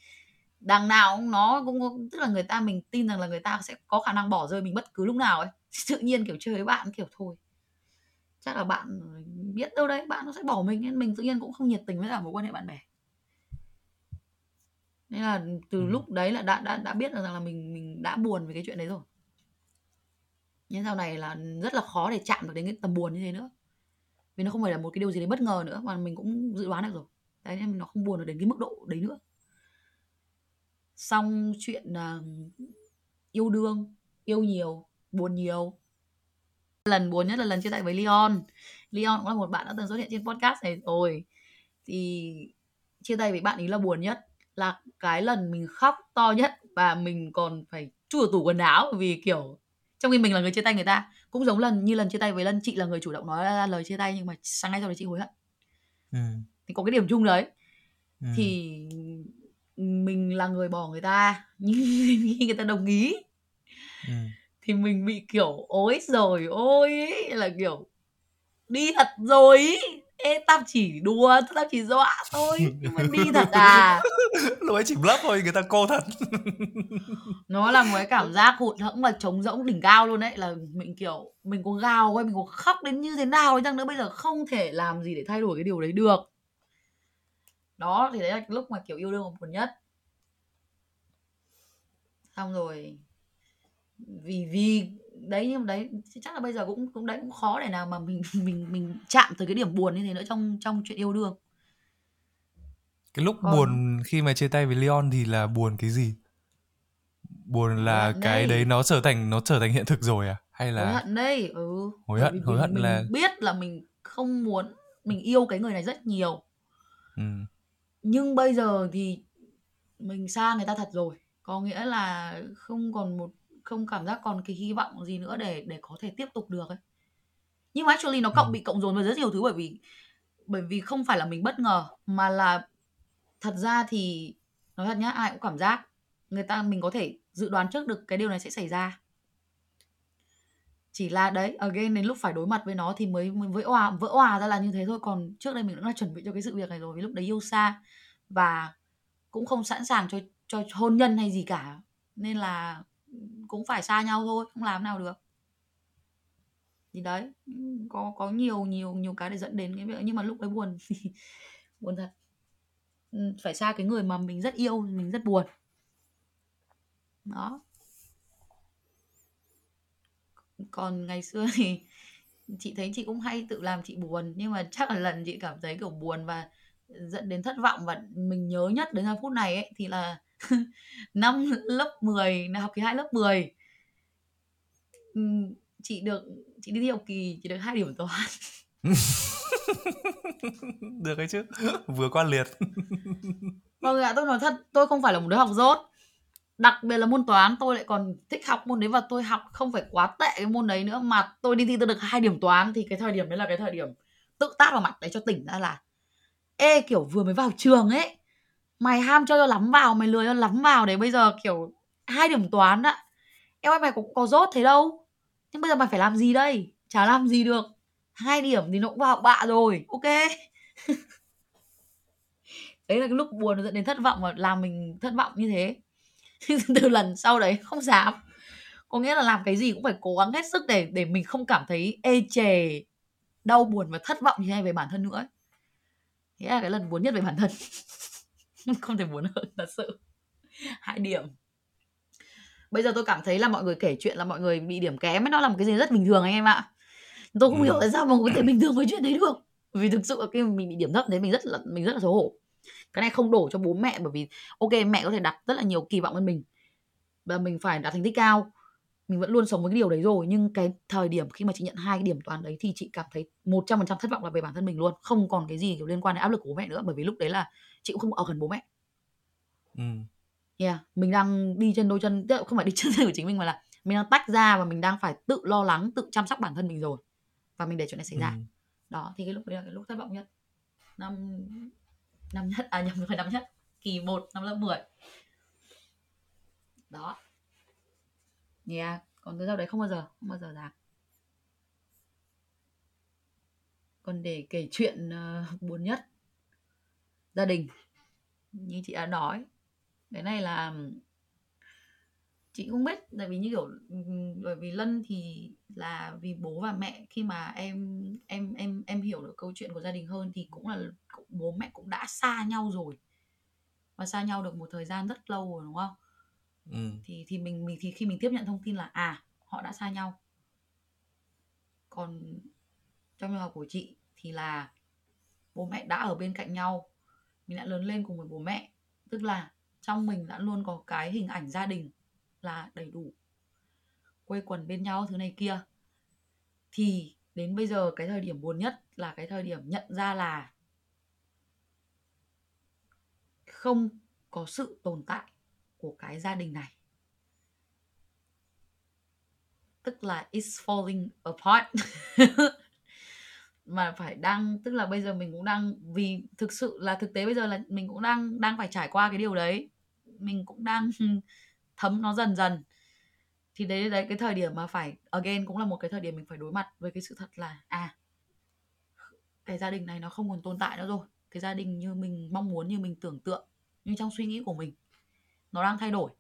đằng nào nó cũng tức là người ta mình tin rằng là người ta sẽ có khả năng bỏ rơi mình bất cứ lúc nào ấy. Tự nhiên kiểu chơi với bạn kiểu thôi. Chắc là bạn biết đâu đấy bạn nó sẽ bỏ mình nên mình tự nhiên cũng không nhiệt tình với cả mối quan hệ bạn bè. Nên là từ Ừ. lúc đấy là đã đã đã biết rằng là mình mình đã buồn về cái chuyện đấy rồi nhưng sau này là rất là khó để chạm được đến cái tầm buồn như thế nữa. Vì nó không phải là một cái điều gì đấy bất ngờ nữa mà mình cũng dự đoán được rồi. Đấy nên nó không buồn được đến cái mức độ đấy nữa. Xong chuyện uh, yêu đương yêu nhiều buồn nhiều. Lần buồn nhất là lần chia tay với Leon. Leon cũng là một bạn đã từng xuất hiện trên podcast này rồi. Thì chia tay với bạn ấy là buồn nhất là cái lần mình khóc to nhất và mình còn phải chùa tủ quần áo vì kiểu trong khi mình là người chia tay người ta cũng giống lần như lần chia tay với lân chị là người chủ động nói ra lời chia tay nhưng mà sáng nay sau đấy chị hối hận ừ. thì có cái điểm chung đấy Ừ. thì mình là người bỏ người ta nhưng khi người ta đồng ý Ừ. thì mình bị kiểu ối rồi ôi ấy, là kiểu đi thật rồi ý. Ê, tao chỉ đùa tao chỉ dọa thôi nhưng mà đi thật à? Lúc ấy chỉ bluff thôi người ta cô thật. Nó là một cái cảm giác hụt hẫng và trống rỗng đỉnh cao luôn đấy là mình kiểu mình có gào hay mình có khóc đến như thế nào ấy chăng nữa bây giờ không thể làm gì để thay đổi cái điều đấy được. Đó thì đấy là lúc mà kiểu yêu đương buồn nhất. Xong rồi vì vì đấy nhưng mà đấy chắc là bây giờ cũng cũng đấy cũng khó để nào mà mình mình mình chạm tới cái điểm buồn như thế nữa trong trong chuyện yêu đương. Cái lúc Còn- buồn khi mà chia tay với Leon thì là buồn cái gì? Buồn là hận cái đấy. đấy nó trở thành nó trở thành hiện thực rồi à? Hay hối là hận đấy ừ. Hối hận- hối hận mình là- biết là mình không muốn mình yêu cái người này rất nhiều. Ừ. nhưng bây giờ thì mình xa người ta thật rồi. Có nghĩa là không còn một không cảm giác còn cái hy vọng gì nữa để để có thể tiếp tục được ấy. Nhưng mà actually nó cộng Ừ. bị cộng dồn vào rất nhiều thứ bởi vì bởi vì không phải là mình bất ngờ mà là thật ra thì nói thật nhá ai cũng cảm giác người ta mình có thể dự đoán trước được cái điều này sẽ xảy ra. Chỉ là đấy again đến lúc phải đối mặt với nó thì mới, mới vỡ hòa vỡ hòa ra là như thế thôi. Còn trước đây mình đã là chuẩn bị cho cái sự việc này rồi vì lúc đấy yêu xa và cũng không sẵn sàng cho cho hôn nhân hay gì cả. Nên là cũng phải xa nhau thôi, không làm nào được. Thì đấy, có có nhiều nhiều nhiều cái để dẫn đến cái việc nhưng mà lúc đấy buồn buồn thật. Ừ, phải xa cái người mà mình rất yêu, mình rất buồn. Đó. Còn ngày xưa thì chị thấy chị cũng hay tự làm chị buồn. Nhưng mà chắc là lần chị cảm thấy kiểu buồn và dẫn đến thất vọng và mình nhớ nhất đến giờ phút này ấy, thì là năm lớp 10 là học kỳ 2 lớp 10 Ừm, chị được chị đi thi học kỳ chị được hai điểm toán. Được ấy chứ vừa qua liệt. Vâng ạ, tôi nói thật, tôi không phải là một đứa học dốt. Đặc biệt là môn toán, tôi lại còn thích học môn đấy và tôi học không phải quá tệ cái môn đấy nữa mà tôi đi thi tôi được hai điểm toán thì cái thời điểm đấy là cái thời điểm tự tát vào mặt để cho tỉnh ra là ê kiểu vừa mới vào trường ấy mày ham chơi cho lắm vào, mày lười cho lắm vào để bây giờ, kiểu, hai điểm toán á. Em ơi, mày cũng có dốt thế đâu. Nhưng bây giờ mày phải làm gì đây? Chả làm gì được. Hai điểm thì nó cũng vào bạ rồi, ok? Đấy là cái lúc buồn nó dẫn đến thất vọng và làm mình thất vọng như thế. Từ lần sau đấy, không dám. Có nghĩa là làm cái gì cũng phải cố gắng hết sức để để mình không cảm thấy ê chề, đau buồn và thất vọng như thế này về bản thân nữa ấy. thế là cái lần buồn nhất về bản thân. không thể buồn hơn thật sự. Hai điểm. Bây giờ tôi cảm thấy là mọi người kể chuyện là mọi người bị điểm kém ấy nó là một cái gì rất bình thường anh em ạ. Tôi không Ừ. hiểu tại sao mà có thể bình thường với chuyện đấy được. Vì thực sự là khi mình bị điểm thấp thế mình rất là mình rất là xấu hổ. Cái này không đổ cho bố mẹ bởi vì ok mẹ có thể đặt rất là nhiều kỳ vọng lên mình. Và mình phải đạt thành tích cao mình vẫn luôn sống với cái điều đấy rồi nhưng cái thời điểm khi mà chị nhận hai cái điểm toán đấy thì chị cảm thấy 100% thất vọng là về bản thân mình luôn không còn cái gì kiểu liên quan đến áp lực của bố mẹ nữa bởi vì lúc đấy là chị cũng không ở gần bố mẹ Ừ. Yeah, mình đang đi chân đôi chân, tức là không phải đi chân của chính mình mà là mình đang tách ra và mình đang phải tự lo lắng, tự chăm sóc bản thân mình rồi. Và mình để chuyện này xảy ra. Ừ. Đó, thì cái lúc đấy là cái lúc thất vọng nhất. Năm năm nhất à nhầm phải năm nhất, kỳ 1 năm lớp 10. Đó. Yeah, à, còn từ sau đấy không bao giờ, không bao giờ giảm. Còn để kể chuyện uh, buồn nhất gia đình như chị đã nói. Cái này là chị không biết tại vì như kiểu bởi vì lân thì là vì bố và mẹ khi mà em em em em hiểu được câu chuyện của gia đình hơn thì cũng là bố mẹ cũng đã xa nhau rồi. Và xa nhau được một thời gian rất lâu rồi đúng không? Ừ. thì thì mình mình, thì khi mình tiếp nhận thông tin là à họ đã xa nhau. Còn trong trường hợp của chị thì là bố mẹ đã ở bên cạnh nhau, mình đã lớn lên cùng với bố mẹ. Tức là trong mình đã luôn có cái hình ảnh gia đình là đầy đủ, quây quần bên nhau, thứ này kia. Thì đến bây giờ cái thời điểm buồn nhất là cái thời điểm nhận ra là không có sự tồn tại của cái gia đình này. Tức là it's falling apart. Mà phải đang, tức là bây giờ mình cũng đang, vì thực sự là thực tế bây giờ là mình cũng đang đang phải trải qua cái điều đấy. Mình cũng đang thấm nó dần dần. Thì đấy đấy, cái thời điểm mà phải, again, cũng là một cái thời điểm mình phải đối mặt với cái sự thật là à cái gia đình này nó không còn tồn tại nữa rồi. Cái gia đình như mình mong muốn, như mình tưởng tượng, như trong suy nghĩ của mình nó đang thay đổi.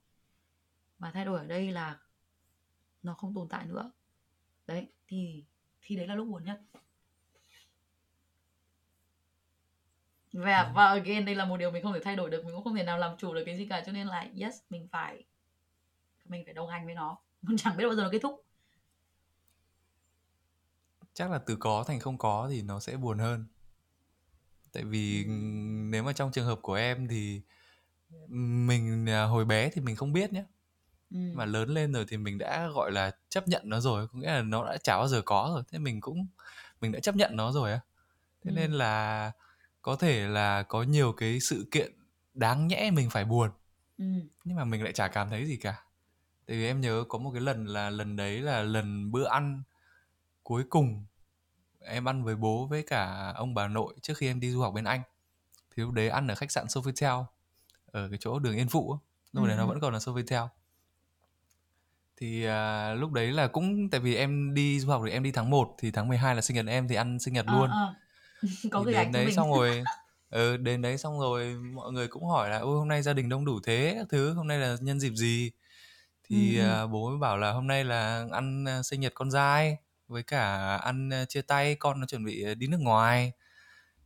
Và thay đổi ở đây là nó không tồn tại nữa. Đấy thì thì đấy là lúc buồn nhất. Và và again đây là một điều mình không thể thay đổi được. Mình cũng không thể nào làm chủ được cái gì cả cho nên là yes mình phải mình phải đồng hành với nó. Mình chẳng biết bao giờ nó kết thúc. Chắc là từ có thành không có thì nó sẽ buồn hơn. Tại vì Ừ. nếu mà trong trường hợp của em thì mình à, hồi bé thì mình không biết nhé ừ. mà lớn lên rồi thì mình đã gọi là chấp nhận nó rồi. Có nghĩa là nó đã chả bao giờ có rồi. Thế mình cũng mình đã chấp nhận nó rồi á. Thế Ừ. nên là có thể là có nhiều cái sự kiện đáng nhẽ mình phải buồn. Ừ. nhưng mà mình lại chả cảm thấy gì cả. Tại vì em nhớ có một cái lần là lần đấy là lần bữa ăn cuối cùng em ăn với bố với cả ông bà nội trước khi em đi du học bên Anh. Thì lúc đấy ăn ở khách sạn Sofitel ở cái chỗ đường Yên Phụ lúc Ừ, đấy nó ừ. vẫn còn là Sofitel thì à, lúc đấy là cũng tại vì em đi du học thì em đi tháng 1 thì tháng 12 là sinh nhật em thì ăn sinh nhật Ờ, luôn ờ. có thì đến đấy mình xong rồi ừ, đến đấy xong rồi mọi người cũng hỏi là ôi hôm nay gia đình đông đủ thế thứ hôm nay là nhân dịp gì thì Ừ, ừ. à, bố mới bảo là hôm nay là ăn à, sinh nhật con trai với cả ăn à, chia tay con nó chuẩn bị đi nước ngoài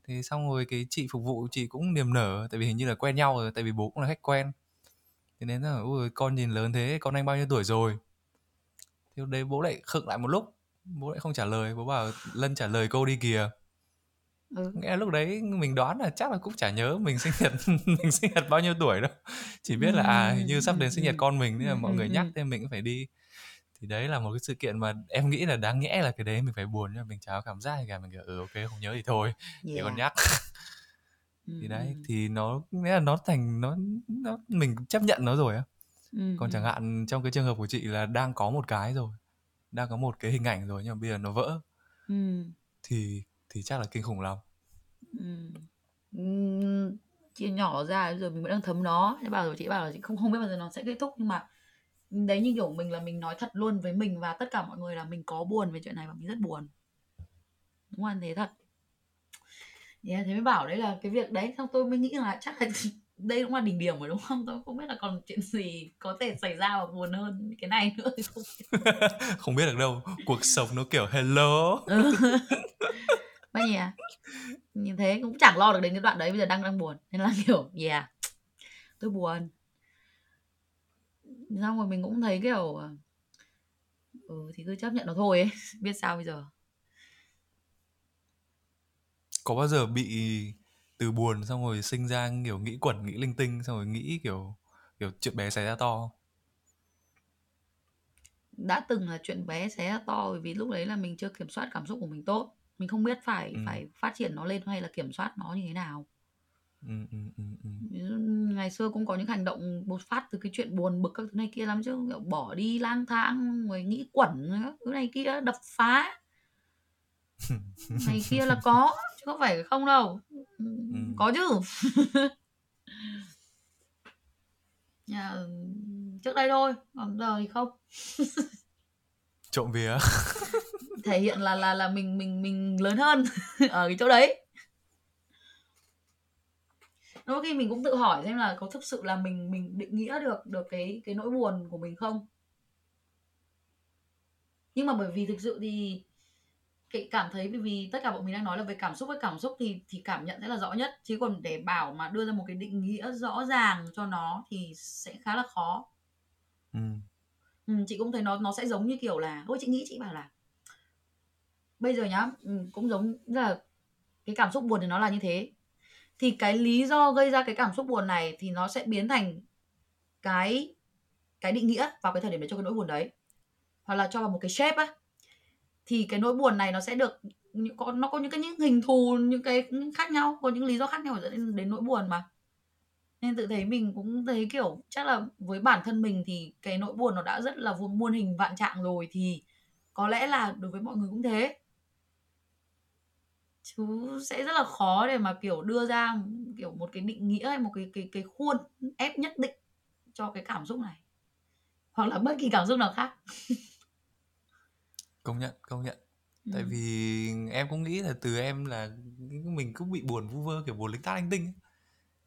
thì xong rồi cái chị phục vụ chị cũng niềm nở tại vì hình như là quen nhau rồi tại vì bố cũng là khách quen. Thế nên là ôi con nhìn lớn thế con anh bao nhiêu tuổi rồi? Thì đấy bố lại khựng lại một lúc bố lại không trả lời bố bảo lân trả lời câu đi kìa. Ừ. là lúc đấy mình đoán là chắc là cũng chả nhớ mình sinh nhật mình sinh nhật bao nhiêu tuổi đâu. Chỉ biết là à hình như sắp đến sinh nhật con mình nên là Ừ, mọi ừ, người ừ. nhắc nên mình cũng phải đi thì đấy là một cái sự kiện mà em nghĩ là đáng nhẽ là cái đấy mình phải buồn nhưng mà mình có cảm giác cả. Mình kiểu ừ ok không nhớ thì thôi. Để con Yeah. nhắc. Thì đấy thì nó nghĩa là nó thành nó nó mình chấp nhận nó rồi á. Ừ, còn chẳng hạn trong cái trường hợp của chị là đang có một cái rồi đang có một cái hình ảnh rồi nhưng mà bây giờ nó vỡ. Ừ. thì thì chắc là kinh khủng lắm. Ừ. Chia nhỏ ra rồi mình vẫn đang thấm nó. Thế bảo rồi chị bảo là chị không không biết bao giờ nó sẽ kết thúc nhưng mà đấy như kiểu mình là mình nói thật luôn với mình và tất cả mọi người là mình có buồn về chuyện này và mình rất buồn. Đúng không thế thật. Yeah, thế mới bảo đấy là cái việc đấy xong tôi mới nghĩ là chắc là đây cũng là đỉnh điểm rồi đúng không? Tôi không biết là còn chuyện gì có thể xảy ra và buồn hơn cái này nữa thì không biết. không biết được đâu cuộc sống nó kiểu hello. Bao nhỉ? Như thế cũng chẳng lo được đến cái đoạn đấy bây giờ đang đang buồn. Nên là kiểu yeah tôi buồn xong rồi mình cũng thấy kiểu ừ thì cứ chấp nhận nó thôi ấy biết sao bây giờ. Có bao giờ bị từ buồn xong rồi sinh ra kiểu nghĩ quẩn nghĩ linh tinh xong rồi nghĩ kiểu kiểu chuyện bé xảy ra to đã từng là chuyện bé xảy ra to bởi vì lúc đấy là mình chưa kiểm soát cảm xúc của mình tốt. Mình không biết phải Ừ. phải phát triển nó lên hay là kiểm soát nó như thế nào ừ, ừ, ừ, ừ. Ví dụ ngày xưa cũng có những hành động bột phát từ cái chuyện buồn bực các thứ này kia lắm chứ kiểu bỏ đi lang thang rồi nghĩ quẩn rồi các thứ này kia đập phá. Này kia là có chứ không phải không đâu. Ừ. có chứ. Nhà, trước đây thôi còn giờ thì không. Trộm vía. Thể hiện là là là mình mình mình lớn hơn ở cái chỗ đấy đôi khi mình cũng tự hỏi xem là có thực sự là mình mình định nghĩa được được cái cái nỗi buồn của mình không? Nhưng mà bởi vì thực sự thì cái cảm thấy bởi vì tất cả bọn mình đang nói là về cảm xúc với cảm xúc thì thì cảm nhận sẽ là rõ nhất. Chứ còn để bảo mà đưa ra một cái định nghĩa rõ ràng cho nó thì sẽ khá là khó. Ừ. ừ, chị cũng thấy nó nó sẽ giống như kiểu là ôi chị nghĩ chị bảo là bây giờ nhá ừ, cũng giống là cái cảm xúc buồn thì nó là như thế thì cái lý do gây ra cái cảm xúc buồn này thì nó sẽ biến thành cái cái định nghĩa vào cái thời điểm đấy cho cái nỗi buồn đấy. Hoặc là cho vào một cái shape á. Thì cái nỗi buồn này nó sẽ được có nó có những cái những hình thù những cái khác nhau có những lý do khác nhau dẫn đến, đến nỗi buồn mà. Nên tự thấy mình cũng thấy kiểu chắc là với bản thân mình thì cái nỗi buồn nó đã rất là muôn hình vạn trạng rồi thì có lẽ là đối với mọi người cũng thế chứ sẽ rất là khó để mà kiểu đưa ra kiểu một cái định nghĩa hay một cái cái cái khuôn ép nhất định cho cái cảm xúc này hoặc là bất kỳ cảm xúc nào khác công nhận công nhận ừ. tại vì em cũng nghĩ là từ em là mình cũng bị buồn vu vơ kiểu buồn linh tác linh tinh ấy.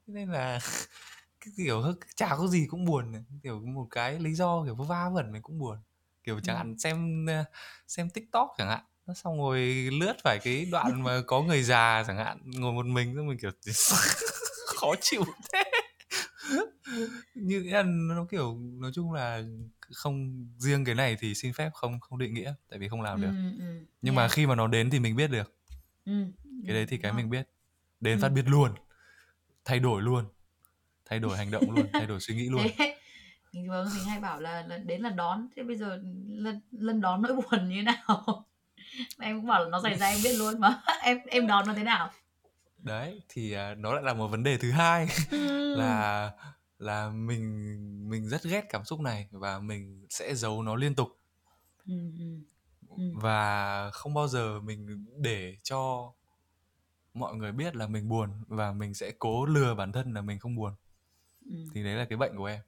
nên là cái kiểu chả có gì cũng buồn kiểu một cái lý do kiểu va vẩn mình cũng buồn kiểu chẳng Ừ. hạn xem xem tiktok chẳng hạn xong rồi lướt phải cái đoạn mà có người già chẳng hạn ngồi một mình xong mình kiểu khó chịu thế như nghĩa là nó kiểu nói chung là không riêng cái này thì xin phép không không định nghĩa tại vì không làm được ừ, ừ. nhưng mà Yeah. khi mà nó đến thì mình biết được ừ. cái đấy thì cái mình biết đến Ừ. phát biết luôn thay đổi luôn thay đổi hành động luôn thay đổi suy nghĩ luôn bình thường mình hay bảo là, là đến là đón thế bây giờ lần lần đón nỗi buồn như thế nào em cũng bảo là nó xảy ra em biết luôn mà. Em em đón nó thế nào? Đấy thì à, nó lại là một vấn đề thứ hai. Ừ. là là mình mình rất ghét cảm xúc này và mình sẽ giấu nó liên tục. Ừ, ừ. Và không bao giờ mình để cho mọi người biết là mình buồn và mình sẽ cố lừa bản thân là mình không buồn. Thì đấy là cái bệnh của em.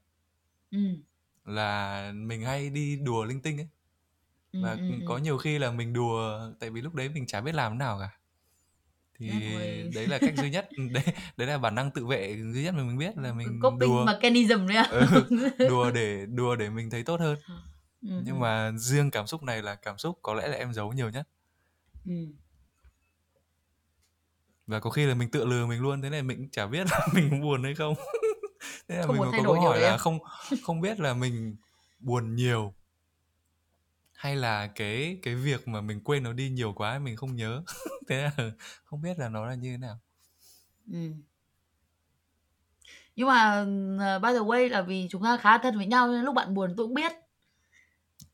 Là mình hay đi đùa linh tinh ấy Ừ, và ừ, ừ. có nhiều khi là mình đùa tại vì lúc đấy mình chả biết làm thế nào cả. Thì đấy là cách duy nhất. Đấy đấy là bản năng tự vệ duy nhất mà mình biết là mình coping đùa. mechanism đấy à? Ừ, đùa để đùa để mình thấy tốt hơn. Ừ, nhưng mà riêng cảm xúc này là cảm xúc có lẽ là em giấu nhiều nhất. Ừ. và có khi là mình tự lừa mình luôn thế này mình cũng chả biết là mình buồn hay không. Thế là Không mình có câu hỏi là không không biết là mình buồn nhiều hay là cái cái việc mà mình quên nó đi nhiều quá mình không nhớ? Thế là không biết là nó là như thế nào. Ừ. nhưng mà uh, by the way là vì chúng ta khá thân với nhau nên lúc bạn buồn tôi cũng biết.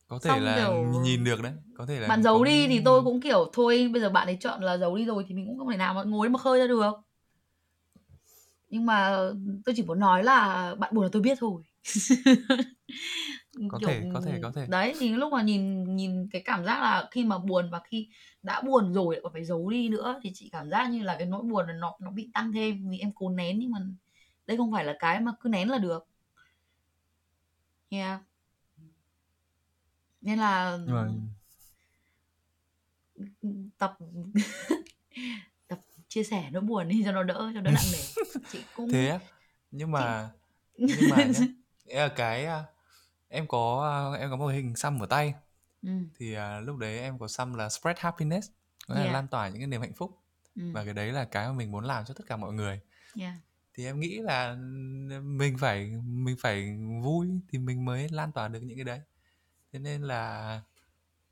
Có thể Xong là kiểu nhìn được đấy có thể là bạn giấu có- đi thì tôi cũng kiểu thôi bây giờ bạn ấy chọn là giấu đi rồi thì mình cũng không thể nào mà ngồi mà khơi ra được. Nhưng mà tôi chỉ muốn nói là bạn buồn là tôi biết thôi Có Kiểu, thể, có thể, có thể. đấy thì lúc mà nhìn nhìn cái cảm giác là khi mà buồn và khi đã buồn rồi lại còn phải giấu đi nữa thì chị cảm giác như là cái nỗi buồn nó nó bị tăng thêm vì em cố nén nhưng mà đây không phải là cái mà cứ nén là được yeah. nên là mà tập tập chia sẻ nỗi buồn đi cho nó đỡ cho đỡ nặng nề chị cũng thế nhưng mà nhưng mà nhá là cái à, em có à, em có một hình xăm ở tay. Ừ, thì à, lúc đấy em có xăm là spread happiness nghĩa là Yeah. lan tỏa những cái niềm hạnh phúc. Ừ, và cái đấy là cái mà mình muốn làm cho tất cả mọi người. Yeah. thì em nghĩ là mình phải mình phải vui thì mình mới lan tỏa được những cái đấy. Thế nên là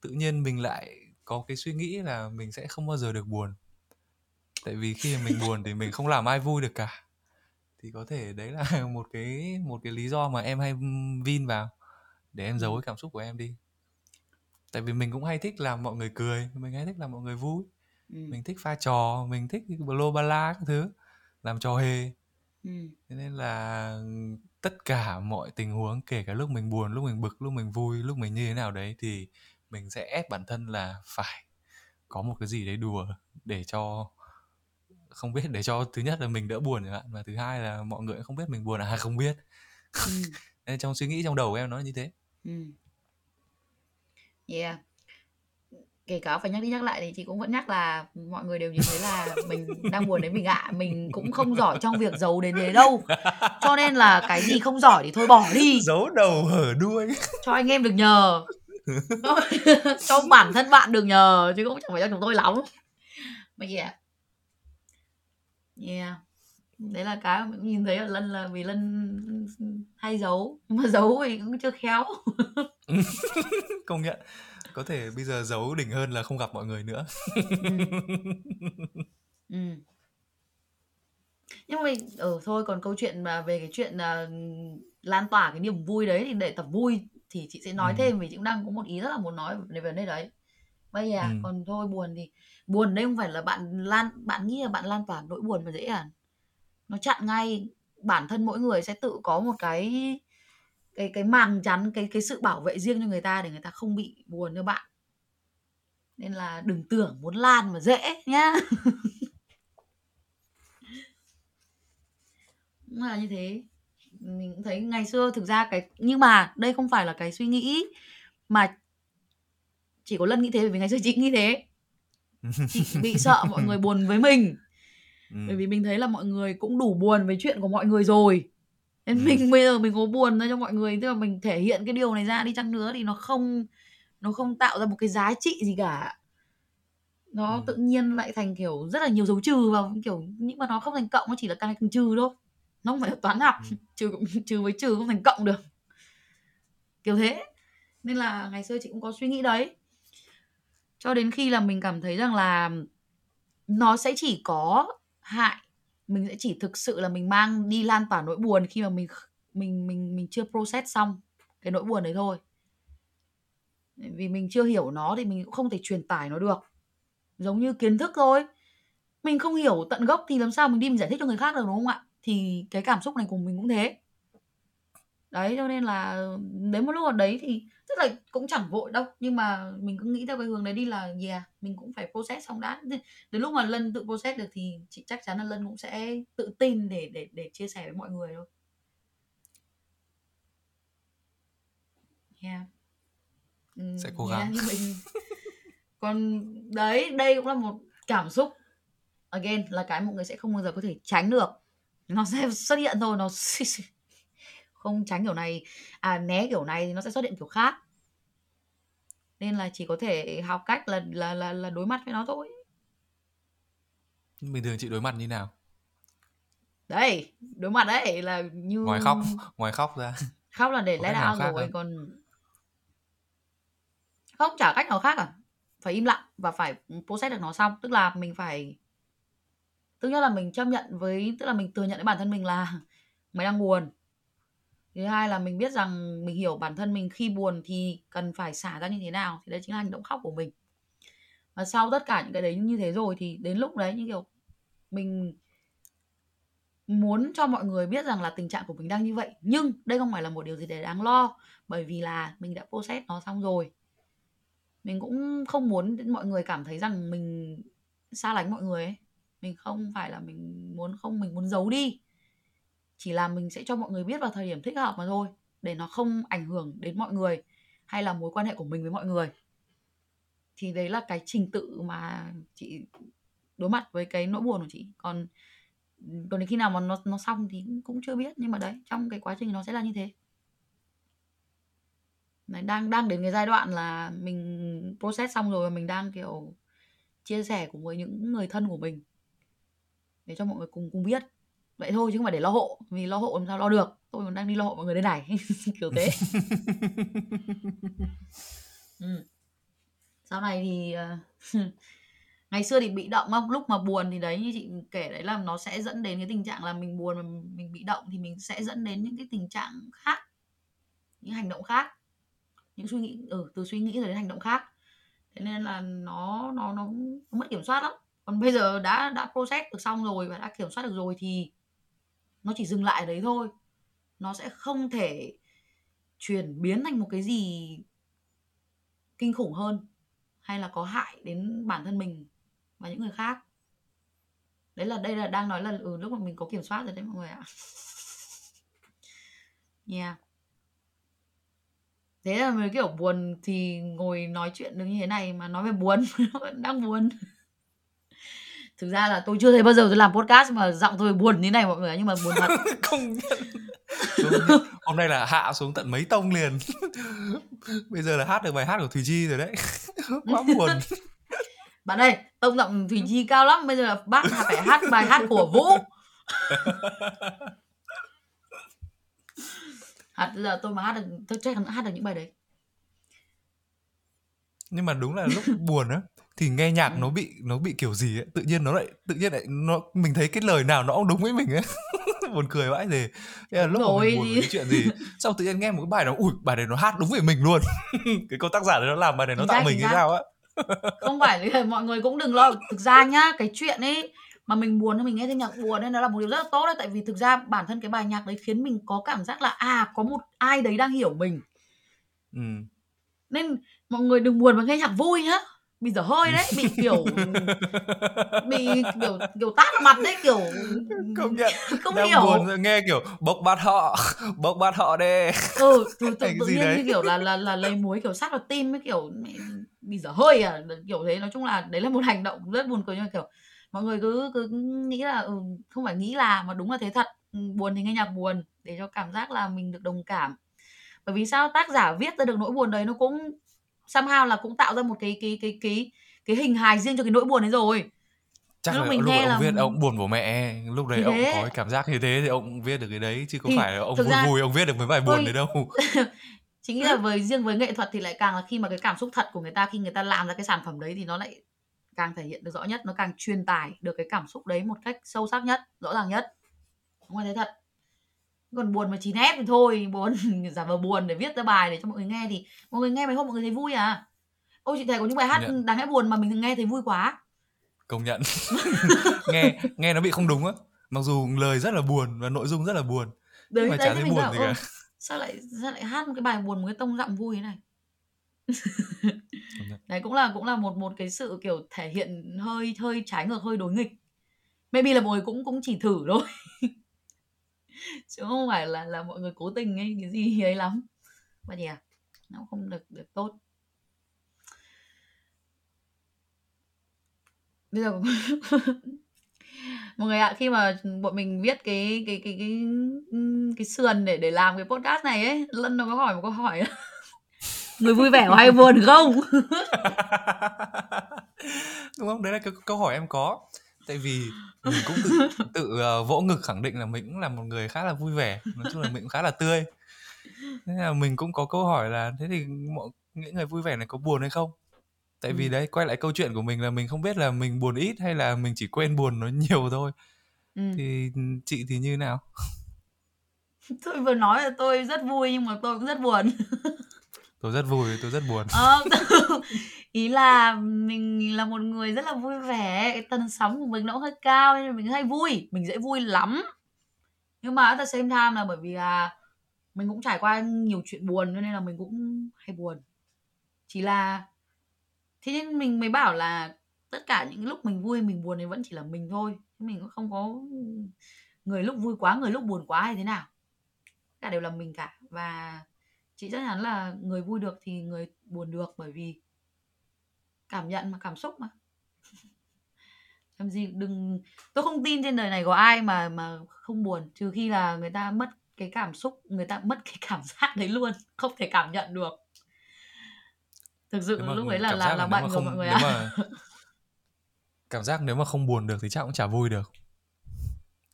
tự nhiên mình lại có cái suy nghĩ là mình sẽ không bao giờ được buồn. Tại vì khi mà mình buồn thì mình không làm ai vui được cả. Thì có thể đấy là một cái một cái lý do mà em hay vin vào để em giấu cái cảm xúc của em đi tại vì mình cũng hay thích làm mọi người cười mình hay thích làm mọi người vui ừ. mình thích pha trò mình thích lô ba la các thứ làm trò hề ừ. thế nên là tất cả mọi tình huống kể cả lúc mình buồn lúc mình bực lúc mình vui lúc mình như thế nào đấy thì mình sẽ ép bản thân là phải có một cái gì đấy đùa để cho không biết để cho thứ nhất là mình đỡ buồn chẳng hạn và thứ hai là mọi người không biết mình buồn à không biết ừ. nên trong suy nghĩ trong đầu của em nó như thế ừ. yeah. Kể cả phải nhắc đi nhắc lại thì chị cũng vẫn nhắc là mọi người đều nhìn thấy là mình đang buồn đến mình ạ. À. mình cũng không giỏi trong việc giấu đến thế đâu. Cho nên là cái gì không giỏi thì thôi bỏ đi. Giấu đầu hở đuôi. Cho anh em được nhờ. Cho bản thân bạn được nhờ chứ cũng chẳng phải cho chúng tôi lắm. Mà yeah. Yeah đấy là cái mình nhìn thấy ở lân là vì lân hay giấu nhưng mà giấu thì cũng chưa khéo công nhận có thể bây giờ giấu đỉnh hơn là không gặp mọi người nữa ừ. ừ. nhưng mà ở ừ, thôi còn câu chuyện mà về cái chuyện uh, lan tỏa cái niềm vui đấy thì để tập vui thì chị sẽ nói ừ. thêm vì chị cũng đang có một ý rất là muốn nói về vấn đề đấy bây giờ ừ. còn thôi buồn thì buồn đây không phải là bạn lan bạn nghĩ là bạn lan tỏa nỗi buồn mà dễ à nó chặn ngay. Bản thân mỗi người sẽ tự có một cái cái cái màng chắn, cái cái sự bảo vệ riêng cho người ta để người ta không bị buồn như bạn. Nên là đừng tưởng muốn lan mà dễ nhá. Là như thế. Mình cũng thấy ngày xưa thực ra cái, nhưng mà đây không phải là cái suy nghĩ mà chỉ có lần nghĩ thế vì ngày xưa chị nghĩ thế. Chị bị sợ mọi người buồn với mình ừ. bởi vì mình thấy là mọi người cũng đủ buồn với chuyện của mọi người rồi nên ừ. mình bây giờ mình có buồn ra cho mọi người tức là mình thể hiện cái điều này ra đi chăng nữa thì nó không nó không tạo ra một cái giá trị gì cả nó ừ. tự nhiên lại thành kiểu rất là nhiều dấu trừ vào kiểu nhưng mà nó không thành cộng nó chỉ là càng thành trừ thôi nó không phải là toán học ừ. trừ trừ với trừ không thành cộng được kiểu thế nên là ngày xưa chị cũng có suy nghĩ đấy cho đến khi là mình cảm thấy rằng là nó sẽ chỉ có hại. Mình sẽ chỉ thực sự là mình mang đi lan tỏa nỗi buồn khi mà mình mình mình mình chưa process xong cái nỗi buồn đấy thôi. Vì mình chưa hiểu nó thì mình cũng không thể truyền tải nó được. Giống như kiến thức thôi. Mình không hiểu tận gốc thì làm sao mình đi mình giải thích cho người khác được, đúng không ạ? Thì cái cảm xúc này của mình cũng thế. Đấy, cho nên là ừ, đến một lúc ở đấy thì tức là cũng chẳng vội đâu nhưng mà mình cứ nghĩ theo cái hướng đấy đi là yeah mình cũng phải process xong đã. Đến lúc mà lân tự process được thì chị chắc chắn là lân cũng sẽ tự tin để để để chia sẻ với mọi người thôi. Yeah. Sẽ cố gắng. yeah, như mình. Còn đấy đây cũng là một cảm xúc. Again là cái mọi người sẽ không bao giờ có thể tránh được. Nó sẽ xuất hiện thôi nó không tránh kiểu này. À né kiểu này thì nó sẽ xuất hiện kiểu khác nên là chỉ có thể học cách là là là là đối mặt với nó thôi. Bình thường chị đối mặt như nào? Đấy đối mặt đấy là như ngoài khóc ngoài khóc ra. Khóc là để let out rồi còn không chả cách nào khác à. Phải im lặng và phải process được nó xong. Tức là mình phải thứ nhất là mình chấp nhận với tức là mình thừa nhận với bản thân mình là mày đang buồn thứ hai là mình biết rằng mình hiểu bản thân mình khi buồn thì cần phải xả ra như thế nào, thì đấy chính là hành động khóc của mình. Và sau tất cả những cái đấy như thế rồi thì đến lúc đấy như kiểu mình muốn cho mọi người biết rằng là tình trạng của mình đang như vậy. Nhưng đây không phải là một điều gì để đáng lo, bởi vì là mình đã process nó xong rồi. Mình cũng không muốn mọi người cảm thấy rằng mình xa lánh mọi người ấy. Mình không phải là mình muốn, không mình muốn giấu đi chỉ là mình sẽ cho mọi người biết vào thời điểm thích hợp mà thôi để nó không ảnh hưởng đến mọi người hay là mối quan hệ của mình với mọi người. Thì đấy là cái trình tự mà chị đối mặt với cái nỗi buồn của chị. Còn còn đến khi nào mà nó nó xong thì cũng chưa biết nhưng mà đấy trong cái quá trình nó sẽ là như thế. Đấy, đang đang đến cái giai đoạn là mình process xong rồi và mình đang kiểu chia sẻ cùng với những người thân của mình. Để cho mọi người cùng cùng biết vậy thôi chứ không phải để lo hộ vì lo hộ làm sao lo được. Tôi còn đang đi lo hộ mọi người đây này. Kiểu thế. Ừ. sau này thì uh, ngày xưa thì bị động không? Lúc mà buồn thì đấy như chị kể đấy là nó sẽ dẫn đến cái tình trạng là mình buồn mà mình bị động thì mình sẽ dẫn đến những cái tình trạng khác những hành động khác. Những suy nghĩ ừ, từ suy nghĩ rồi đến hành động khác. Thế nên là nó nó nó, nó mất kiểm soát lắm. Còn bây giờ đã đã process được xong rồi và đã kiểm soát được rồi thì nó chỉ dừng lại đấy thôi. Nó sẽ không thể chuyển biến thành một cái gì kinh khủng hơn hay là có hại đến bản thân mình và những người khác. Đấy là đây là đang nói là ừ, lúc mà mình có kiểm soát rồi đấy mọi người ạ. Yeah. Thế là mới kiểu buồn thì ngồi nói chuyện được như thế này mà nói về buồn đang buồn thực ra là tôi chưa thấy bao giờ tôi làm podcast mà giọng tôi buồn như này mọi người nhưng mà buồn thật. Không nhận. Hôm nay là hạ xuống tận mấy tông liền. Bây giờ là hát được bài hát của thùy chi rồi đấy. Quá buồn. Bạn ơi tông giọng thùy chi cao lắm. Bây giờ là bác phải hát bài hát của vũ. Hát giờ tôi mà hát được tôi chắc hát được những bài đấy. Nhưng mà đúng là lúc buồn á thì nghe nhạc ừ. nó bị nó bị kiểu gì ấy tự nhiên nó lại tự nhiên lại nó mình thấy cái lời nào nó cũng đúng với mình ấy. Buồn cười vãi gì thế là lúc mà mình buồn cái chuyện gì sau tự nhiên nghe một cái bài nó ui bài này nó hát đúng với mình luôn. Cái câu tác giả đấy nó làm bài này nó chính tạo mình cái sao á. Không phải mọi người cũng đừng lo thực ra nhá cái chuyện ấy mà mình buồn thì mình nghe thêm nhạc buồn nên nó là một điều rất là tốt đấy. Tại vì thực ra bản thân cái bài nhạc đấy khiến mình có cảm giác là à có một ai đấy đang hiểu mình. Ừ. nên mọi người đừng buồn mà nghe nhạc vui nhá bị dở hơi đấy bị kiểu bị kiểu kiểu tát vào mặt đấy kiểu công nhận. không Đang hiểu. buồn nghe kiểu bốc bát họ bốc bát họ đê. Ừ tự, tự, tự nhiên đấy? như kiểu là là là lấy muối kiểu sát vào tim ấy kiểu bị dở hơi à kiểu thế. Nói chung là đấy là một hành động rất buồn cười nhưng mà kiểu mọi người cứ cứ nghĩ là ừ, không phải nghĩ là mà đúng là thế thật. Ừ, buồn thì nghe nhạc buồn để cho cảm giác là mình được đồng cảm. Bởi vì sao tác giả viết ra được nỗi buồn đấy nó cũng somehow là cũng tạo ra một cái cái cái cái cái hình hài riêng cho cái nỗi buồn đấy rồi. Chắc lúc là mình lúc nghe ông là viết ông buồn của mẹ lúc đấy ông có cái cảm giác như thế thì ông viết được cái đấy chứ không thì, phải là ông vui ra, vui ông viết được mấy bài buồn đấy đâu. Chính là với riêng với nghệ thuật thì lại càng là khi mà cái cảm xúc thật của người ta khi người ta làm ra cái sản phẩm đấy thì nó lại càng thể hiện được rõ nhất nó càng truyền tải được cái cảm xúc đấy một cách sâu sắc nhất rõ ràng nhất. Phải thế thật còn buồn mà chỉ nét thì thôi buồn giả vờ buồn để viết ra bài để cho mọi người nghe thì mọi người nghe mấy hôm mọi người thấy vui à? Ôi chị thấy có những bài hát nhận. đáng lẽ buồn mà mình nghe thấy vui quá. Công nhận. Nghe nghe nó bị không đúng á. Mặc dù lời rất là buồn và nội dung rất là buồn đấy, nhưng mà chả thấy buồn gì cả. sao lại sao lại hát một cái bài buồn một cái tông giọng vui thế này? Đấy cũng là cũng là một một cái sự kiểu thể hiện hơi hơi trái ngược hơi đối nghịch. Maybe là mọi người cũng cũng chỉ thử thôi chứ không phải là là mọi người cố tình hay cái gì ấy lắm. Mà nhỉ à, nó không được được tốt. Bây giờ mọi người ạ, khi mà bọn mình viết cái cái cái cái cái sườn để để làm cái podcast này ấy, lân nó có hỏi một câu hỏi người vui vẻ hay buồn không? Đúng không? Đấy là cái câu hỏi em có tại vì mình cũng tự tự uh, vỗ ngực khẳng định là mình cũng là một người khá là vui vẻ. Nói chung là mình cũng khá là tươi. Thế là mình cũng có câu hỏi là thế thì mọi những người vui vẻ này có buồn hay không? Tại ừ. vì đấy quay lại câu chuyện của mình là mình không biết là mình buồn ít hay là mình chỉ quên buồn nó nhiều thôi. Ừ. thì chị thì như nào? Tôi vừa nói là tôi rất vui nhưng mà tôi cũng rất buồn tôi rất vui tôi rất buồn. Ờ, ý là mình là một người rất là vui vẻ cái tần sóng của mình nó hơi cao nên là mình hay vui mình dễ vui lắm. Nhưng mà at the same time là bởi vì là mình cũng trải qua nhiều chuyện buồn nên là mình cũng hay buồn. Chỉ là thế nên mình mới bảo là tất cả những lúc mình vui mình buồn thì vẫn chỉ là mình thôi. Mình cũng không có người lúc vui quá người lúc buồn quá hay thế nào. Cả đều là mình cả. Và chị chắc chắn là người vui được thì người buồn được bởi vì cảm nhận mà cảm xúc mà. Làm gì đừng tôi không tin trên đời này có ai mà mà không buồn trừ khi là người ta mất cái cảm xúc người ta mất cái cảm giác đấy luôn không thể cảm nhận được. Thực sự lúc ấy là là là bệnh của mọi người ạ. cảm giác nếu mà không buồn được thì chắc cũng chả vui được.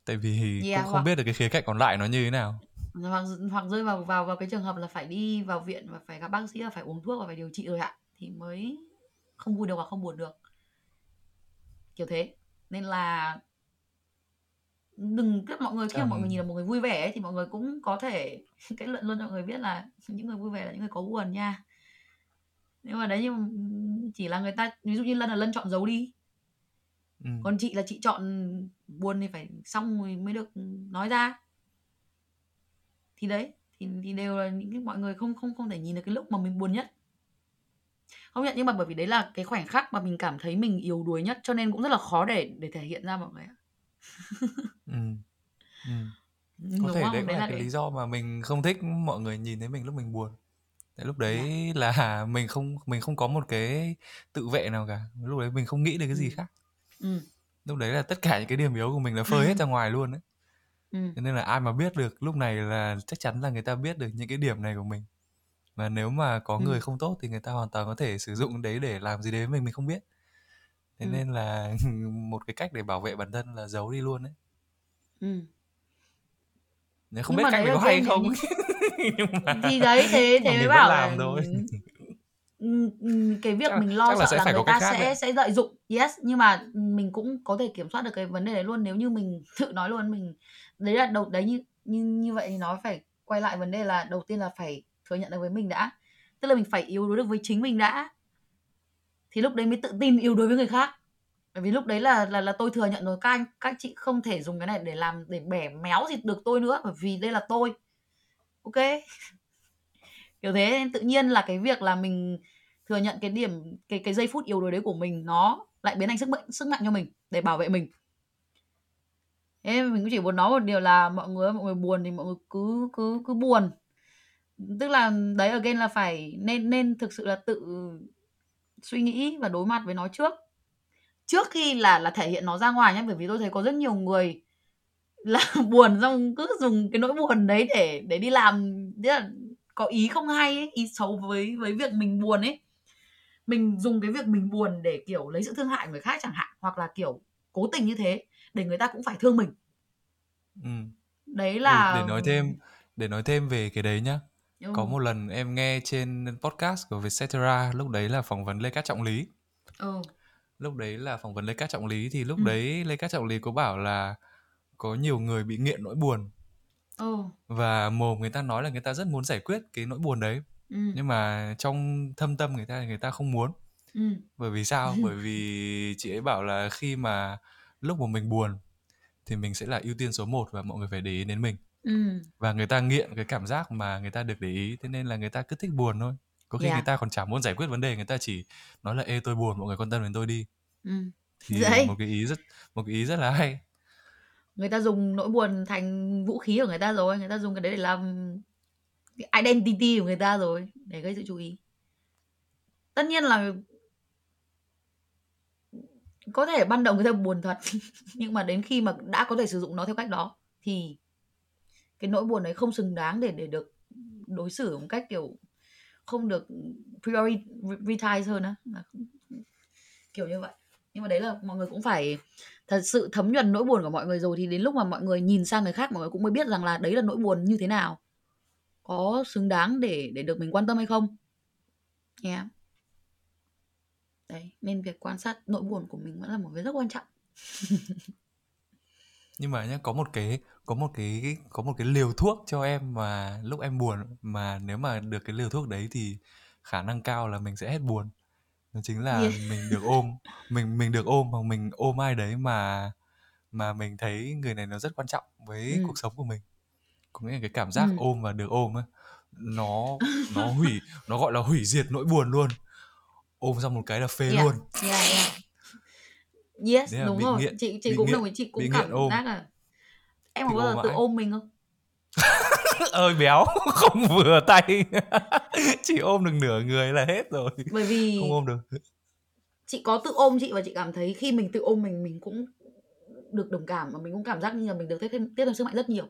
Tại vì Yeah, cũng không biết được cái khía cạnh còn lại nó như thế nào hoặc hoặc rơi vào vào vào cái trường hợp là phải đi vào viện và phải gặp bác sĩ và phải uống thuốc và phải điều trị rồi ạ thì mới không vui được hoặc không buồn được. Kiểu thế. Nên là đừng các mọi người khi mà mọi người nhìn là một người vui vẻ ấy, thì mọi người cũng có thể kết luận luôn cho mọi người biết là những người vui vẻ là những người có buồn nha. Nhưng mà đấy nhưng chỉ là người ta ví dụ như lân là lân chọn giấu đi. Ừm. còn chị là chị chọn buồn thì phải xong rồi mới được nói ra thì đấy thì, thì đều là những cái mọi người không không không thể nhìn được cái lúc mà mình buồn nhất. Không nhận nhưng mà bởi vì đấy là cái khoảnh khắc mà mình cảm thấy mình yếu đuối nhất cho nên cũng rất là khó để để thể hiện ra mọi người ạ. Ừm. đúng có thể không? đấy cũng đấy là là cái lý do mà mình không thích mọi người nhìn thấy mình lúc mình buồn. Tại lúc dạ. đấy là mình không mình không có một cái tự vệ nào cả. Lúc đấy mình không nghĩ đến cái gì ừ khác. Ừ lúc đấy là tất cả những cái điểm yếu của mình là phơi hết ra ngoài luôn đấy ừ. Thế nên là ai mà biết được lúc này là chắc chắn là người ta biết được những cái điểm này của mình. Và nếu mà có ừ. người không tốt thì người ta hoàn toàn có thể sử dụng đấy để làm gì đấy với mình mình không biết. Thế ừ. nên là một cái cách để bảo vệ bản thân là giấu đi luôn đấy. Ừ. Nếu không nhưng biết mà cách đấy đấy là có hay game không nhưng mà thì đấy thế nhưng mà thế mới mình vẫn bảo là làm thôi. ừm, ừm, cái việc là, mình lo chắc là sợ sẽ là phải người có cách ta khác sẽ đấy. sẽ lợi dụng yes nhưng mà mình cũng có thể kiểm soát được cái vấn đề đấy luôn. Nếu như mình tự nói luôn mình đấy là đầu, đấy như như như vậy thì nó phải quay lại vấn đề là đầu tiên là phải thừa nhận được với mình đã. Tức là mình phải yếu đối được với chính mình đã. Thì lúc đấy mới tự tin yếu đối với người khác. Bởi vì lúc đấy là là là tôi thừa nhận rồi, các anh, các chị không thể dùng cái này để làm, để bẻ méo gì được tôi nữa, bởi vì đây là tôi. Ok? Kiểu thế nên tự nhiên là cái việc là mình thừa nhận cái điểm, cái cái giây phút yếu đuối đấy của mình, nó lại biến thành sức mạnh sức mạnh cho mình để bảo vệ mình thế mình cũng chỉ muốn nói một điều là mọi người mọi người buồn thì mọi người cứ cứ cứ buồn. Tức là đấy again là phải nên nên thực sự là tự suy nghĩ và đối mặt với nó trước. Trước khi là là thể hiện nó ra ngoài nhé bởi vì tôi thấy có rất nhiều người là buồn xong cứ dùng cái nỗi buồn đấy để để đi làm. Tức là có ý không hay ấy, ý xấu với với việc mình buồn ấy. Mình dùng cái việc mình buồn để kiểu lấy sự thương hại người khác chẳng hạn hoặc là kiểu cố tình như thế để người ta cũng phải thương mình ừ. đấy ừ, là để nói thêm để nói thêm về cái đấy nhá ừ. có một lần em nghe trên podcast của Vietcetera lúc đấy là phỏng vấn Lê Cát Trọng Lý ừ. lúc đấy là phỏng vấn Lê Cát Trọng Lý thì lúc Ừ. đấy Lê Cát Trọng Lý có bảo là có nhiều người bị nghiện nỗi buồn ừ. và mồm người ta nói là người ta rất muốn giải quyết cái nỗi buồn đấy ừ. nhưng mà trong thâm tâm người ta thì người ta không muốn ừ. bởi vì sao bởi vì chị ấy bảo là khi mà lúc mà mình buồn thì mình sẽ là ưu tiên số 1 và mọi người phải để ý đến mình ừ. và người ta nghiện cái cảm giác mà người ta được để ý thế nên là người ta cứ thích buồn thôi có khi Yeah. người ta còn chả muốn giải quyết vấn đề người ta chỉ nói là ê tôi buồn mọi người quan tâm đến tôi đi ừ. thì Đấy. một cái ý rất một cái ý rất là hay người ta dùng nỗi buồn thành vũ khí của người ta rồi người ta dùng cái đấy để làm identity của người ta rồi để gây sự chú ý tất nhiên là có thể ban đầu người ta buồn thật nhưng mà đến khi mà đã có thể sử dụng nó theo cách đó thì cái nỗi buồn đấy không xứng đáng để để được đối xử một cách kiểu không được prioritize hơn á kiểu như vậy nhưng mà đấy là mọi người cũng phải thật sự thấm nhuần nỗi buồn của mọi người rồi thì đến lúc mà mọi người nhìn sang người khác mọi người cũng mới biết rằng là đấy là nỗi buồn như thế nào có xứng đáng để để được mình quan tâm hay không yeah đấy nên việc quan sát nỗi buồn của mình vẫn là một việc rất quan trọng nhưng mà nhá có một cái có một cái có một cái liều thuốc cho em mà lúc em buồn mà nếu mà được cái liều thuốc đấy thì khả năng cao là mình sẽ hết buồn đó chính là Yeah. mình được ôm mình mình được ôm hoặc mình ôm ai đấy mà mà mình thấy người này nó rất quan trọng với Ừ. cuộc sống của mình có nghĩa là cái cảm giác Ừ. ôm và được ôm ấy nó nó hủy nó gọi là hủy diệt nỗi buồn luôn ôm xong một cái là phê Yeah. luôn. Yeah, yeah. yes đúng rồi. nghiện- chị chị cũng nghiện- đồng ý chị cũng cảm ôm. giác là em có bao giờ tự mãi. ôm mình không? Ơi béo không vừa tay. Chỉ ôm được nửa người là hết rồi. Bởi vì không ôm được. chị có tự ôm chị và chị cảm thấy khi mình tự ôm mình mình cũng được đồng cảm và mình cũng cảm giác như là mình được tiếp thêm tiếp thêm sức mạnh rất nhiều.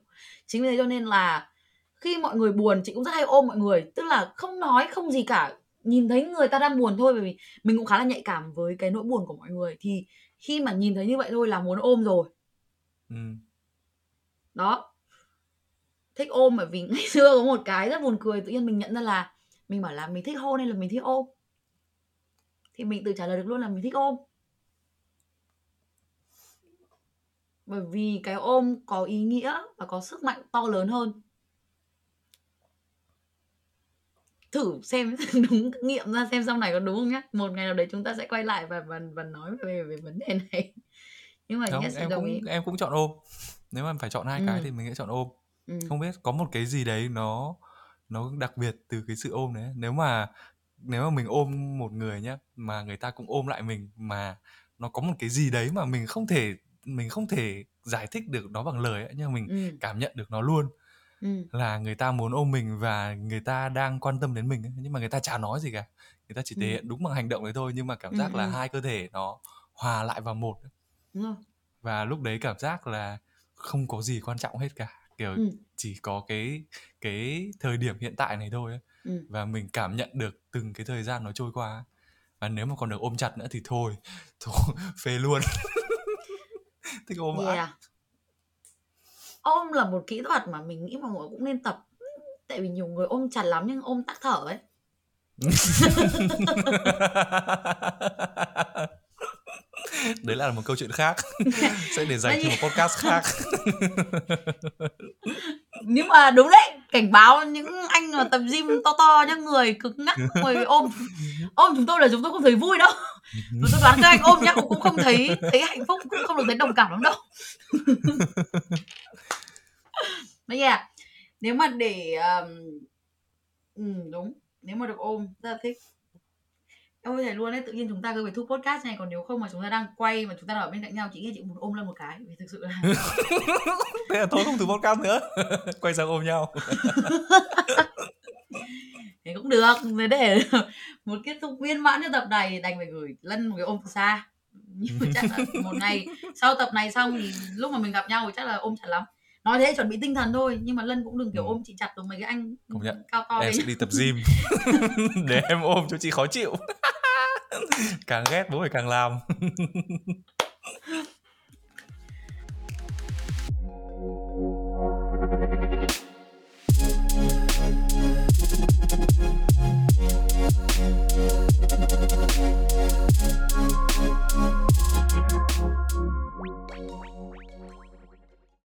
Chính vì thế cho nên là khi mọi người buồn chị cũng rất hay ôm mọi người. Tức là không nói không gì cả nhìn thấy người ta đang buồn thôi bởi vì mình cũng khá là nhạy cảm với cái nỗi buồn của mọi người. Thì khi mà nhìn thấy như vậy thôi là muốn ôm rồi. Ừ. đó. Thích ôm bởi vì ngày xưa có một cái rất buồn cười tự nhiên mình nhận ra là mình bảo là mình thích hôn hay là mình thích ôm. Thì mình tự trả lời được luôn là mình thích ôm. Bởi vì cái ôm có ý nghĩa và có sức mạnh to lớn hơn thử xem đúng nghiệm ra xem sau này có đúng không nhé một ngày nào đấy chúng ta sẽ quay lại và và, và nói về về vấn đề này nhưng mà không, em cũng ý. em cũng chọn ôm nếu mà phải chọn hai Ừ. cái thì mình sẽ chọn ôm Ừ. không biết có một cái gì đấy nó nó đặc biệt từ cái sự ôm đấy nếu mà nếu mà mình ôm một người nhá mà người ta cũng ôm lại mình mà nó có một cái gì đấy mà mình không thể mình không thể giải thích được nó bằng lời ấy, nhưng mà mình Ừ. cảm nhận được nó luôn Ừ. là người ta muốn ôm mình và người ta đang quan tâm đến mình ấy. nhưng mà người ta chả nói gì cả người ta chỉ thể Ừ. hiện đúng bằng hành động đấy thôi nhưng mà cảm Ừ, giác là ừ. hai cơ thể nó hòa lại vào một Đúng rồi. và lúc đấy cảm giác là không có gì quan trọng hết cả kiểu Ừ. chỉ có cái cái thời điểm hiện tại này thôi ấy. Ừ. và mình cảm nhận được từng cái thời gian nó trôi qua và nếu mà còn được ôm chặt nữa thì thôi thôi phê luôn thích ôm. Yeah. Ôm là một kỹ thuật mà mình nghĩ mọi người cũng nên tập. Tại vì nhiều người ôm chặt lắm nhưng ôm tắc thở ấy. đấy là một câu chuyện khác sẽ để dành cho một podcast khác Nhưng mà đúng đấy, cảnh báo những anh mà tập gym to to nhá, người cứng ngắc người ôm ôm chúng tôi là chúng tôi không thấy vui đâu. Và tôi đoán các anh ôm nhá cũng cũng không thấy thấy hạnh phúc, cũng không được thấy đồng cảm lắm đâu. Đấy yeah. Nếu mà để um, ừ, đúng, nếu mà được ôm rất là thích. Em có thể luôn đấy, tự nhiên chúng ta cứ phải thu podcast này còn nếu không mà chúng ta đang quay mà chúng ta đang ở bên cạnh nhau chị nghĩ chị muốn ôm lên một cái vì thực sự là thế là thôi không từ podcast nữa quay sang ôm nhau thế cũng được để một kết thúc viên mãn cho tập này đành phải gửi lân một cái ôm từ xa nhưng mà chắc là một ngày sau tập này xong thì lúc mà mình gặp nhau thì chắc là ôm chặt lắm nói thế chuẩn bị tinh thần thôi nhưng mà lân cũng đừng kiểu ừ. ôm chị chặt được mấy cái anh Công nhận. cao to em đấy. sẽ đi tập gym để em ôm cho chị khó chịu càng ghét bố phải càng làm